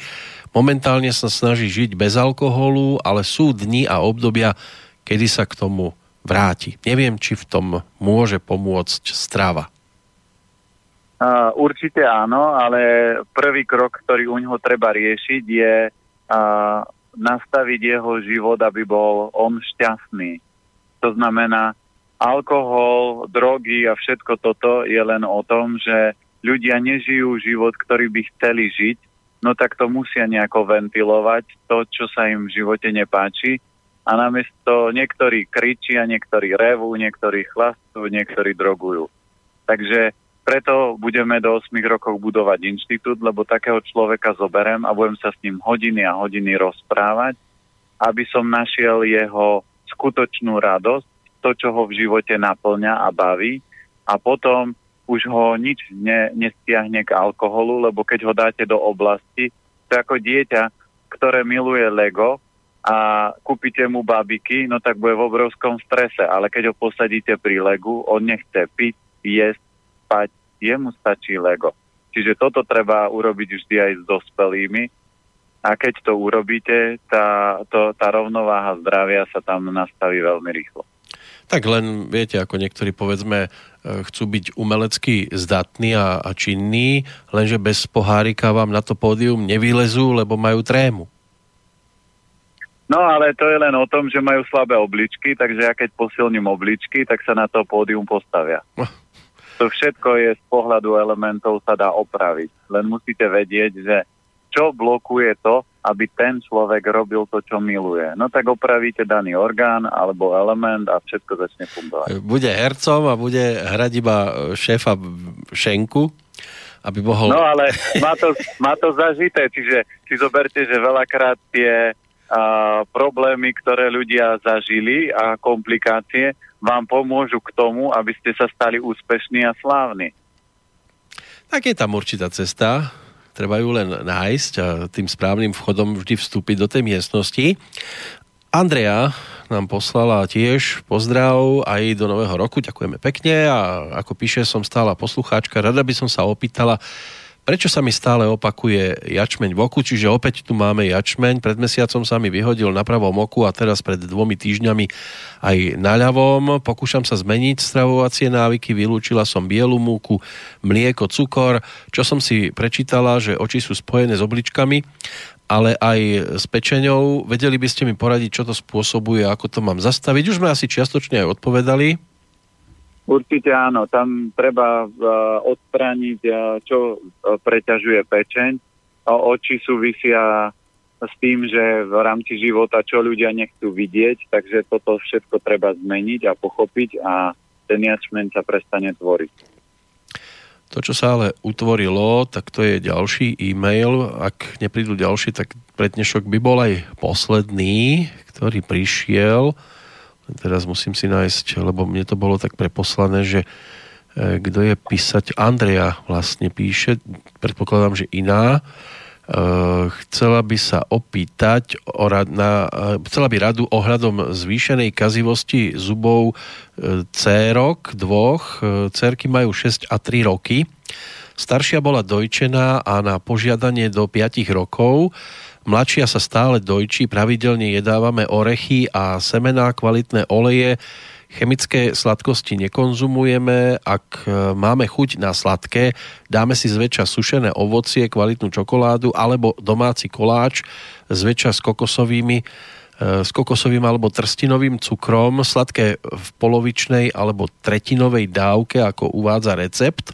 Momentálne sa snaží žiť bez alkoholu, ale sú dni a obdobia, kedy sa k tomu vráti. Neviem, či v tom môže pomôcť strava. Určite áno, ale prvý krok, ktorý u neho treba riešiť, je uh, nastaviť jeho život, aby bol on šťastný. To znamená, alkohol, drogy a všetko toto je len o tom, že ľudia nežijú život, ktorý by chceli žiť, no tak to musia nejako ventilovať, to, čo sa im v živote nepáči. A namiesto niektorí kričia, niektorí revú, niektorí chlastú, niektorí drogujú. Takže preto budeme do 8 rokov budovať inštitút, lebo takého človeka zoberem a budem sa s ním hodiny a hodiny rozprávať, aby som našiel jeho skutočnú radosť, to, čo ho v živote naplňa a baví. A potom už ho nič ne, nestiahne k alkoholu, lebo keď ho dáte do oblasti, to ako dieťa, ktoré miluje Lego a kúpite mu babiky, no tak bude v obrovskom strese, ale keď ho posadíte pri Legu, on nechce piť, jesť, spať, jemu stačí Lego. Čiže toto treba urobiť vždy aj s dospelými. a keď to urobíte, tá, to, tá rovnováha zdravia sa tam nastaví veľmi rýchlo. Tak len viete, ako niektorí povedzme e, chcú byť umelecky zdatní a, a činní, lenže bez pohárika vám na to pódium nevylezú, lebo majú trému. No ale to je len o tom, že majú slabé obličky, takže ja keď posilním obličky, tak sa na to pódium postavia. To všetko je z pohľadu elementov sa dá opraviť. Len musíte vedieť, že čo blokuje to, aby ten človek robil to, čo miluje. No tak opravíte daný orgán alebo element a všetko začne fungovať. Bude hercom a bude hrať iba šéfa šenku, aby mohol... No ale má to, má to zažité, čiže si zoberte, že veľakrát tie a, problémy, ktoré ľudia zažili a komplikácie vám pomôžu k tomu, aby ste sa stali úspešní a slávni. Tak je tam určitá cesta treba ju len nájsť a tým správnym vchodom vždy vstúpiť do tej miestnosti. Andrea nám poslala tiež pozdrav aj do nového roku, ďakujeme pekne a ako píše, som stála poslucháčka, rada by som sa opýtala, prečo sa mi stále opakuje jačmeň v oku, čiže opäť tu máme jačmeň. Pred mesiacom sa mi vyhodil na pravom oku a teraz pred dvomi týždňami aj na ľavom. Pokúšam sa zmeniť stravovacie návyky, vylúčila som bielu múku, mlieko, cukor, čo som si prečítala, že oči sú spojené s obličkami, ale aj s pečeňou. Vedeli by ste mi poradiť, čo to spôsobuje, ako to mám zastaviť? Už sme asi čiastočne aj odpovedali. Určite áno, tam treba uh, odstrániť, uh, čo uh, preťažuje pečeň. Oči súvisia s tým, že v rámci života čo ľudia nechcú vidieť, takže toto všetko treba zmeniť a pochopiť a ten jačmeň sa prestane tvoriť. To, čo sa ale utvorilo, tak to je ďalší e-mail. Ak neprídu ďalší, tak prednešok by bol aj posledný, ktorý prišiel. Teraz musím si nájsť, lebo mne to bolo tak preposlané, že e, kto je písať, Andrea vlastne píše, predpokladám, že iná, e, chcela by sa opýtať o rad, e, chcela by radu ohľadom zvýšenej kazivosti zubov cérok dvoch. Cérky majú 6 a 3 roky. Staršia bola dojčená a na požiadanie do 5 rokov Mladšia sa stále dojčí, pravidelne jedávame orechy a semená, kvalitné oleje, chemické sladkosti nekonzumujeme, ak e, máme chuť na sladké, dáme si zväčša sušené ovocie, kvalitnú čokoládu alebo domáci koláč, zväčša s kokosovými e, s kokosovým alebo trstinovým cukrom, sladké v polovičnej alebo tretinovej dávke, ako uvádza recept.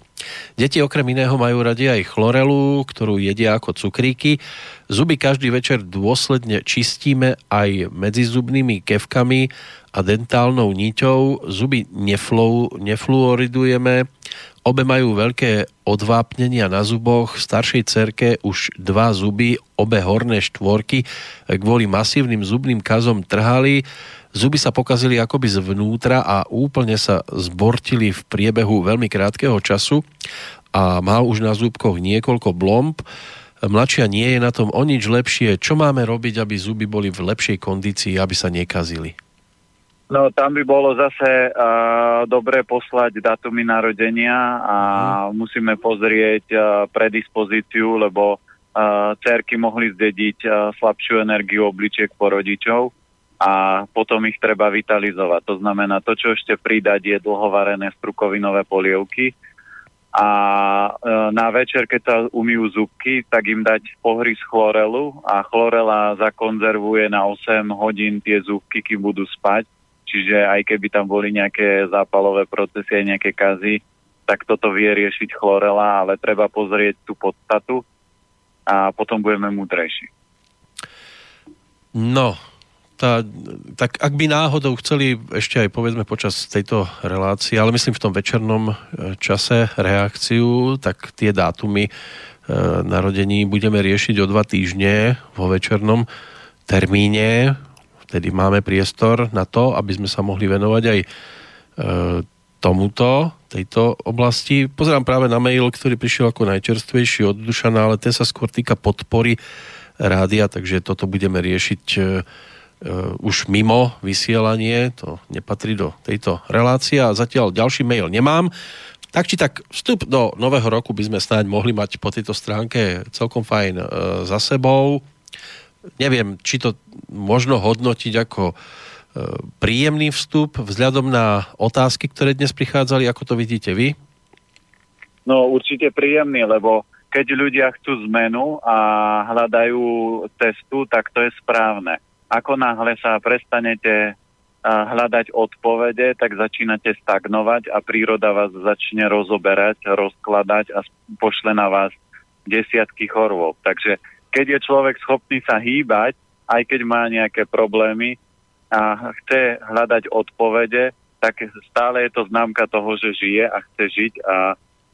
Deti okrem iného majú radi aj chlorelu, ktorú jedia ako cukríky. Zuby každý večer dôsledne čistíme aj medzi zubnými kevkami a dentálnou niťou. Zuby neflu, nefluoridujeme. Obe majú veľké odvápnenia na zuboch. Staršej cerke už dva zuby, obe horné štvorky kvôli masívnym zubným kazom trhali Zuby sa pokazili akoby zvnútra a úplne sa zbortili v priebehu veľmi krátkeho času a má už na zúbkoch niekoľko blomb. Mladšia nie je na tom o nič lepšie. Čo máme robiť, aby zuby boli v lepšej kondícii, aby sa nekazili? No tam by bolo zase uh, dobre poslať datumy narodenia a hmm. musíme pozrieť uh, predispozíciu, lebo uh, cerky mohli zdediť uh, slabšiu energiu obličiek po rodičov a potom ich treba vitalizovať. To znamená, to, čo ešte pridať, je dlhovarené strukovinové polievky a e, na večer, keď sa umýjú zubky, tak im dať pohry chlorelu a chlorela zakonzervuje na 8 hodín tie zubky, kým budú spať. Čiže aj keby tam boli nejaké zápalové procesy, aj nejaké kazy, tak toto vie riešiť chlorela, ale treba pozrieť tú podstatu a potom budeme múdrejší. No, tá, tak ak by náhodou chceli ešte aj povedzme počas tejto relácie, ale myslím v tom večernom e, čase reakciu, tak tie dátumy e, narodení budeme riešiť o dva týždne vo večernom termíne. Vtedy máme priestor na to, aby sme sa mohli venovať aj e, tomuto, tejto oblasti. Pozerám práve na mail, ktorý prišiel ako najčerstvejší od Dušana, ale ten sa skôr týka podpory rádia, takže toto budeme riešiť e, už mimo vysielanie, to nepatrí do tejto relácie a zatiaľ ďalší mail nemám. Tak či tak vstup do nového roku by sme snáď mohli mať po tejto stránke celkom fajn uh, za sebou. neviem, či to možno hodnotiť ako príjemný vstup vzhľadom na otázky, ktoré dnes prichádzali, ako to vidíte vy? No určite príjemný, lebo keď ľudia chcú zmenu a hľadajú cestu, tak to je správne. Ako náhle sa prestanete hľadať odpovede, tak začínate stagnovať a príroda vás začne rozoberať, rozkladať a pošle na vás desiatky chorôb. Takže keď je človek schopný sa hýbať, aj keď má nejaké problémy a chce hľadať odpovede, tak stále je to známka toho, že žije a chce žiť a,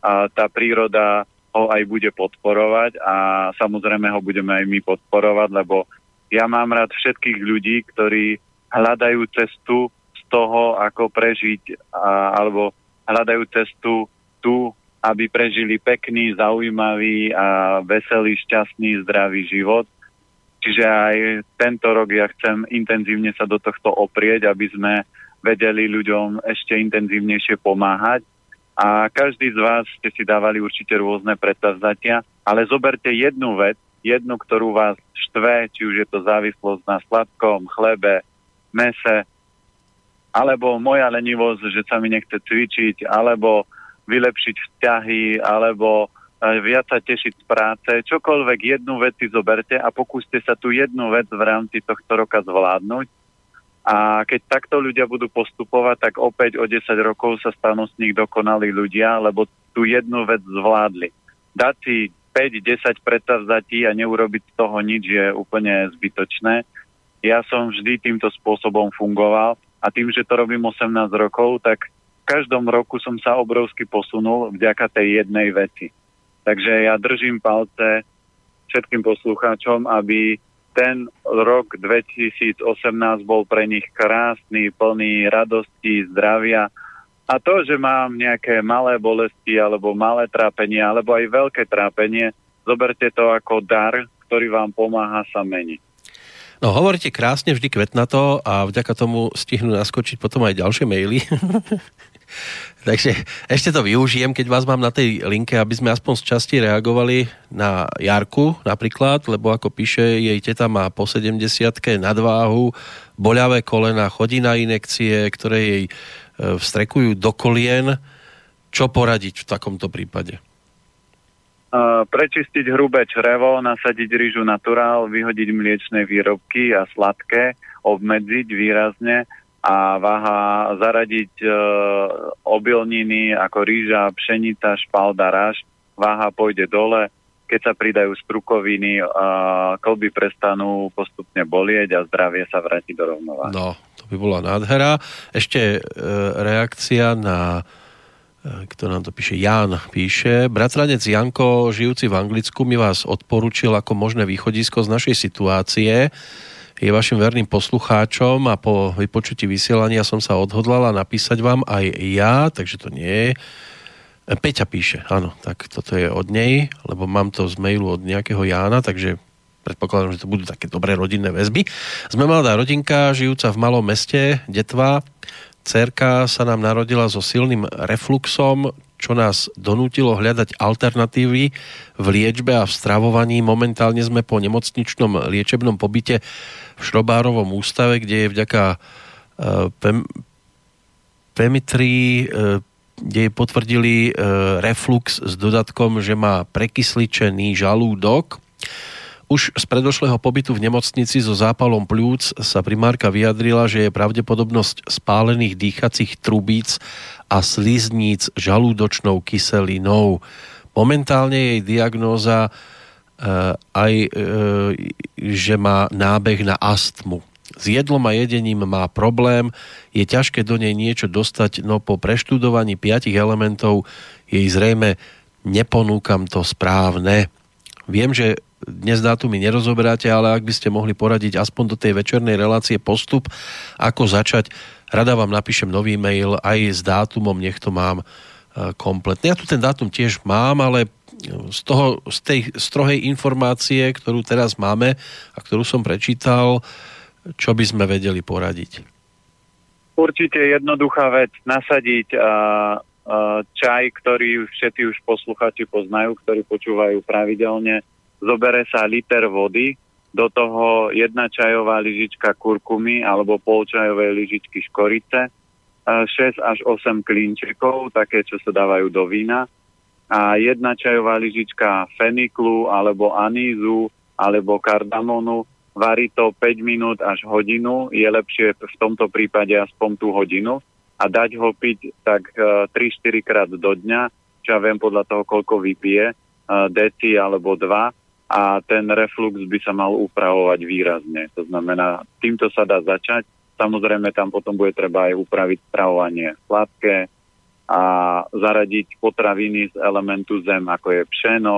a tá príroda ho aj bude podporovať a samozrejme ho budeme aj my podporovať, lebo ja mám rád všetkých ľudí, ktorí hľadajú cestu z toho, ako prežiť, a, alebo hľadajú cestu tu, aby prežili pekný, zaujímavý a veselý, šťastný, zdravý život. Čiže aj tento rok ja chcem intenzívne sa do tohto oprieť, aby sme vedeli ľuďom ešte intenzívnejšie pomáhať a každý z vás ste si dávali určite rôzne predstavzatia, ale zoberte jednu vec, jednu, ktorú vás štve, či už je to závislosť na sladkom, chlebe, mese, alebo moja lenivosť, že sa mi nechce cvičiť, alebo vylepšiť vzťahy, alebo eh, viac sa tešiť z práce. Čokoľvek jednu vec si zoberte a pokúste sa tú jednu vec v rámci tohto roka zvládnuť a keď takto ľudia budú postupovať, tak opäť o 10 rokov sa stanú z nich dokonalí ľudia, lebo tú jednu vec zvládli. Dať si 5-10 predstavzatí a neurobiť z toho nič je úplne zbytočné. Ja som vždy týmto spôsobom fungoval a tým, že to robím 18 rokov, tak v každom roku som sa obrovsky posunul vďaka tej jednej veci. Takže ja držím palce všetkým poslucháčom, aby ten rok 2018 bol pre nich krásny, plný radosti, zdravia. A to, že mám nejaké malé bolesti alebo malé trápenie, alebo aj veľké trápenie, zoberte to ako dar, ktorý vám pomáha sa meniť. No hovoríte krásne, vždy kvetnato a vďaka tomu stihnú naskočiť potom aj ďalšie maily. <laughs> Takže ešte to využijem, keď vás mám na tej linke, aby sme aspoň z časti reagovali na Jarku napríklad, lebo ako píše, jej teta má po 70 nadváhu, boľavé kolena, chodí na inekcie, ktoré jej vstrekujú do kolien. Čo poradiť v takomto prípade? prečistiť hrubé črevo, nasadiť rýžu naturál, vyhodiť mliečne výrobky a sladké, obmedziť výrazne a váha zaradiť e, obilniny ako rýža, pšenica, špalda, ráž, váha pôjde dole, keď sa pridajú strukoviny, e, kolby prestanú postupne bolieť a zdravie sa vráti do rovnováhy. No, by bola nádhera. Ešte e, reakcia na e, kto nám to píše, Jan píše, bratranec Janko, žijúci v Anglicku, mi vás odporučil ako možné východisko z našej situácie je vašim verným poslucháčom a po vypočutí vysielania som sa odhodlala napísať vám aj ja, takže to nie je. Peťa píše, áno, tak toto je od nej, lebo mám to z mailu od nejakého Jána, takže predpokladám, že to budú také dobré rodinné väzby. Sme mladá rodinka, žijúca v malom meste, detva. Cerka sa nám narodila so silným refluxom, čo nás donútilo hľadať alternatívy v liečbe a v stravovaní. Momentálne sme po nemocničnom liečebnom pobyte v Šrobárovom ústave, kde je vďaka e, pem, Pemitrii, e, kde jej potvrdili e, reflux s dodatkom, že má prekysličený žalúdok. Už z predošlého pobytu v nemocnici so zápalom pľúc sa primárka vyjadrila, že je pravdepodobnosť spálených dýchacích trubíc a slizníc žalúdočnou kyselinou. Momentálne jej diagnóza Eh, aj eh, že má nábeh na astmu. S jedlom a jedením má problém, je ťažké do nej niečo dostať, no po preštudovaní piatich elementov jej zrejme neponúkam to správne. Viem, že dnes dátumy nerozoberáte, ale ak by ste mohli poradiť aspoň do tej večernej relácie postup, ako začať, rada vám napíšem nový mail aj s dátumom, nech to mám eh, kompletne. Ja tu ten dátum tiež mám, ale z, toho, z tej strohej informácie, ktorú teraz máme a ktorú som prečítal, čo by sme vedeli poradiť? Určite jednoduchá vec, nasadiť a, čaj, ktorý všetci už posluchači poznajú, ktorí počúvajú pravidelne. Zobere sa liter vody, do toho jedna čajová lyžička kurkumy alebo polčajové lyžičky škorice, 6 až 8 klinčekov, také, čo sa dávajú do vína a jedna čajová lyžička feniklu alebo anízu alebo kardamonu. Varí to 5 minút až hodinu, je lepšie v tomto prípade aspoň tú hodinu a dať ho piť tak 3-4 e, krát do dňa, čo ja viem podľa toho, koľko vypije, e, deci alebo dva a ten reflux by sa mal upravovať výrazne. To znamená, týmto sa dá začať Samozrejme, tam potom bude treba aj upraviť stravovanie sladké a zaradiť potraviny z elementu zem, ako je pšeno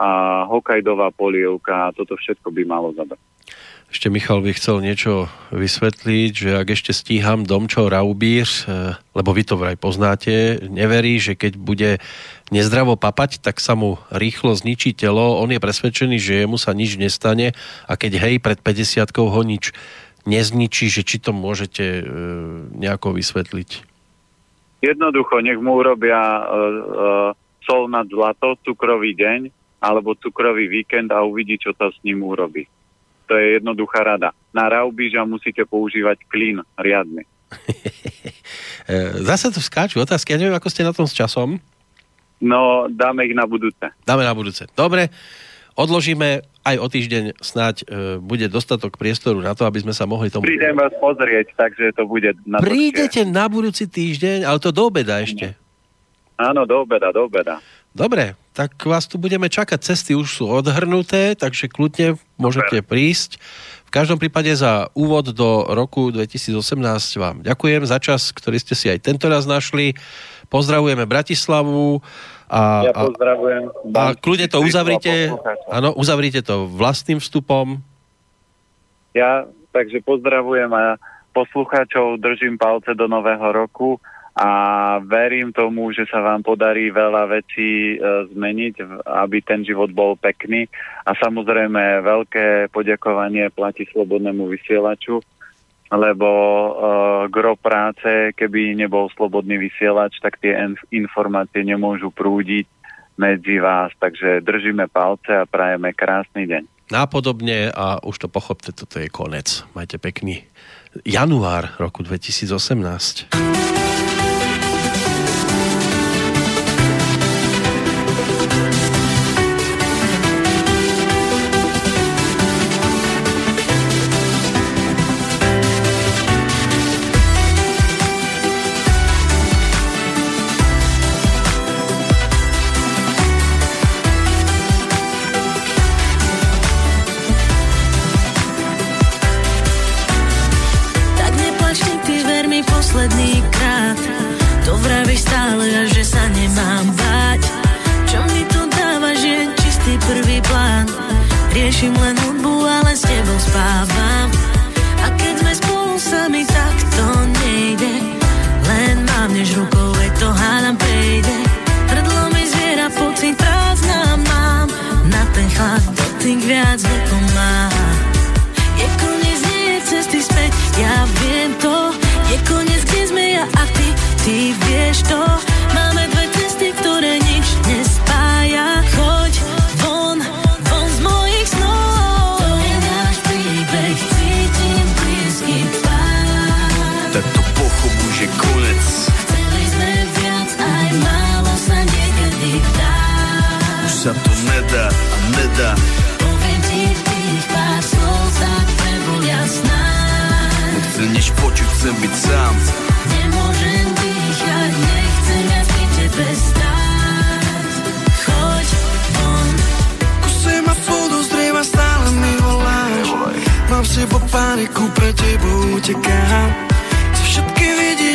a hokajdová polievka. Toto všetko by malo zabrať. Ešte Michal by chcel niečo vysvetliť, že ak ešte stíham Domčo Raubír, eh, lebo vy to vraj poznáte, neverí, že keď bude nezdravo papať, tak sa mu rýchlo zničí telo. On je presvedčený, že jemu sa nič nestane a keď hej, pred 50 ho nič nezničí, že či to môžete e, nejako vysvetliť? Jednoducho, nech mu urobia e, e, sol nad zlato, cukrový deň alebo cukrový víkend a uvidí, čo to s ním urobí. To je jednoduchá rada. Na raubíža musíte používať klín riadny. <laughs> Zase tu skáču otázky. Ja neviem, ako ste na tom s časom. No, dáme ich na budúce. Dáme na budúce. Dobre, odložíme aj o týždeň snáď e, bude dostatok priestoru na to, aby sme sa mohli tomu... Prídem vás pozrieť, takže to bude na Prídete na budúci týždeň, ale to do obeda ešte. Áno, do obeda, do obeda. Dobre, tak vás tu budeme čakať. Cesty už sú odhrnuté, takže kľudne môžete Dobre. prísť. V každom prípade za úvod do roku 2018 vám ďakujem za čas, ktorý ste si aj tento raz našli. Pozdravujeme Bratislavu a, ja pozdravujem. A, a kľudne to uzavrite, áno, uzavrite to vlastným vstupom. Ja takže pozdravujem a poslucháčov držím palce do nového roku a verím tomu, že sa vám podarí veľa vecí e, zmeniť, aby ten život bol pekný. A samozrejme veľké poďakovanie platí slobodnému vysielaču, lebo uh, gro práce, keby nebol slobodný vysielač, tak tie informácie nemôžu prúdiť medzi vás. Takže držíme palce a prajeme krásny deň. Nápodobne a už to pochopte, toto je konec. Majte pekný január roku 2018. to Máme dve cesty, ktoré nič nespája Choď je konec. Chceli sme viac, aj málo sa niekedy dá. Už sa to nedá a nedá. Poviem ti tých pár slov, tak prebudia snáď. Nechcem nič počuť, chcem byť sám. Paniku, pre tebou utekám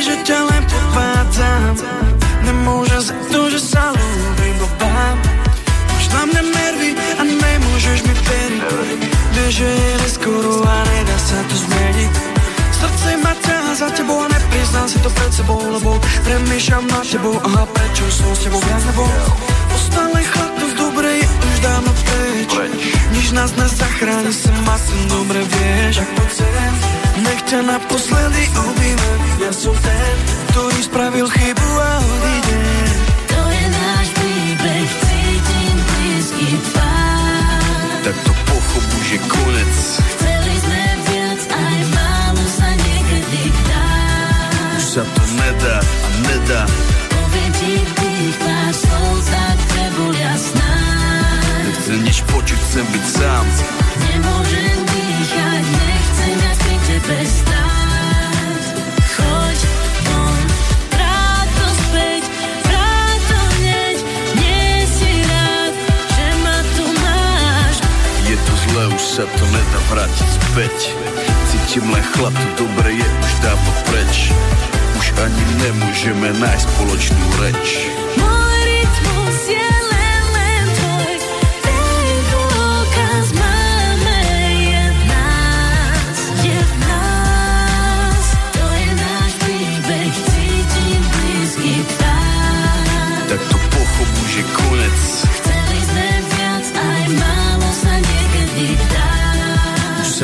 že ťa len podvádzam Nemôžem za to, že sa ľúbim obám Máš na mňa nervy a nemôžeš mi veriť. Vieš, že je neskoro a nedá sa to zmeniť. Srdce ma ťaha za tebou a nepriznám si to pred sebou Lebo premýšľam na tebou, aha prečo som s tebou viac nebol Ostal len ktoré je už dávno preč, preč. Nič nás nezachráni, sem asi dobre vieš. Tak poď sem, nech ťa naposledy ubíme. Ja som ten, ktorý spravil chybu a odíde. To je náš príbeh, cítim blízky tvár. Tak to pochop že konec. Chceli sme viac, aj málo sa niekedy dá. Už sa to nedá a nedá. Nechcem nič počuť, chcem byť sám Nemôžem dýchať, nechcem viac pri tebe stáť Choď von, vráť to späť, vráť to hneď Nie si rád, že ma tu máš Je to zlé, už sa to nedá vrátiť späť Cítim len chlad, to dobre je už dávno preč. Už ani nemôžeme nájsť spoločnú reč. Môj rytmus je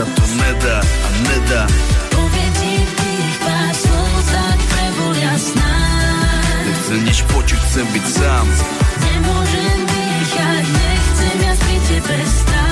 sa to nedá a nedá Povedi tých pár slov, tak prebol jasná Nechcem nič počuť, chcem byť sám. Nemôžem dýchať, nechcem ja pri tebe stáť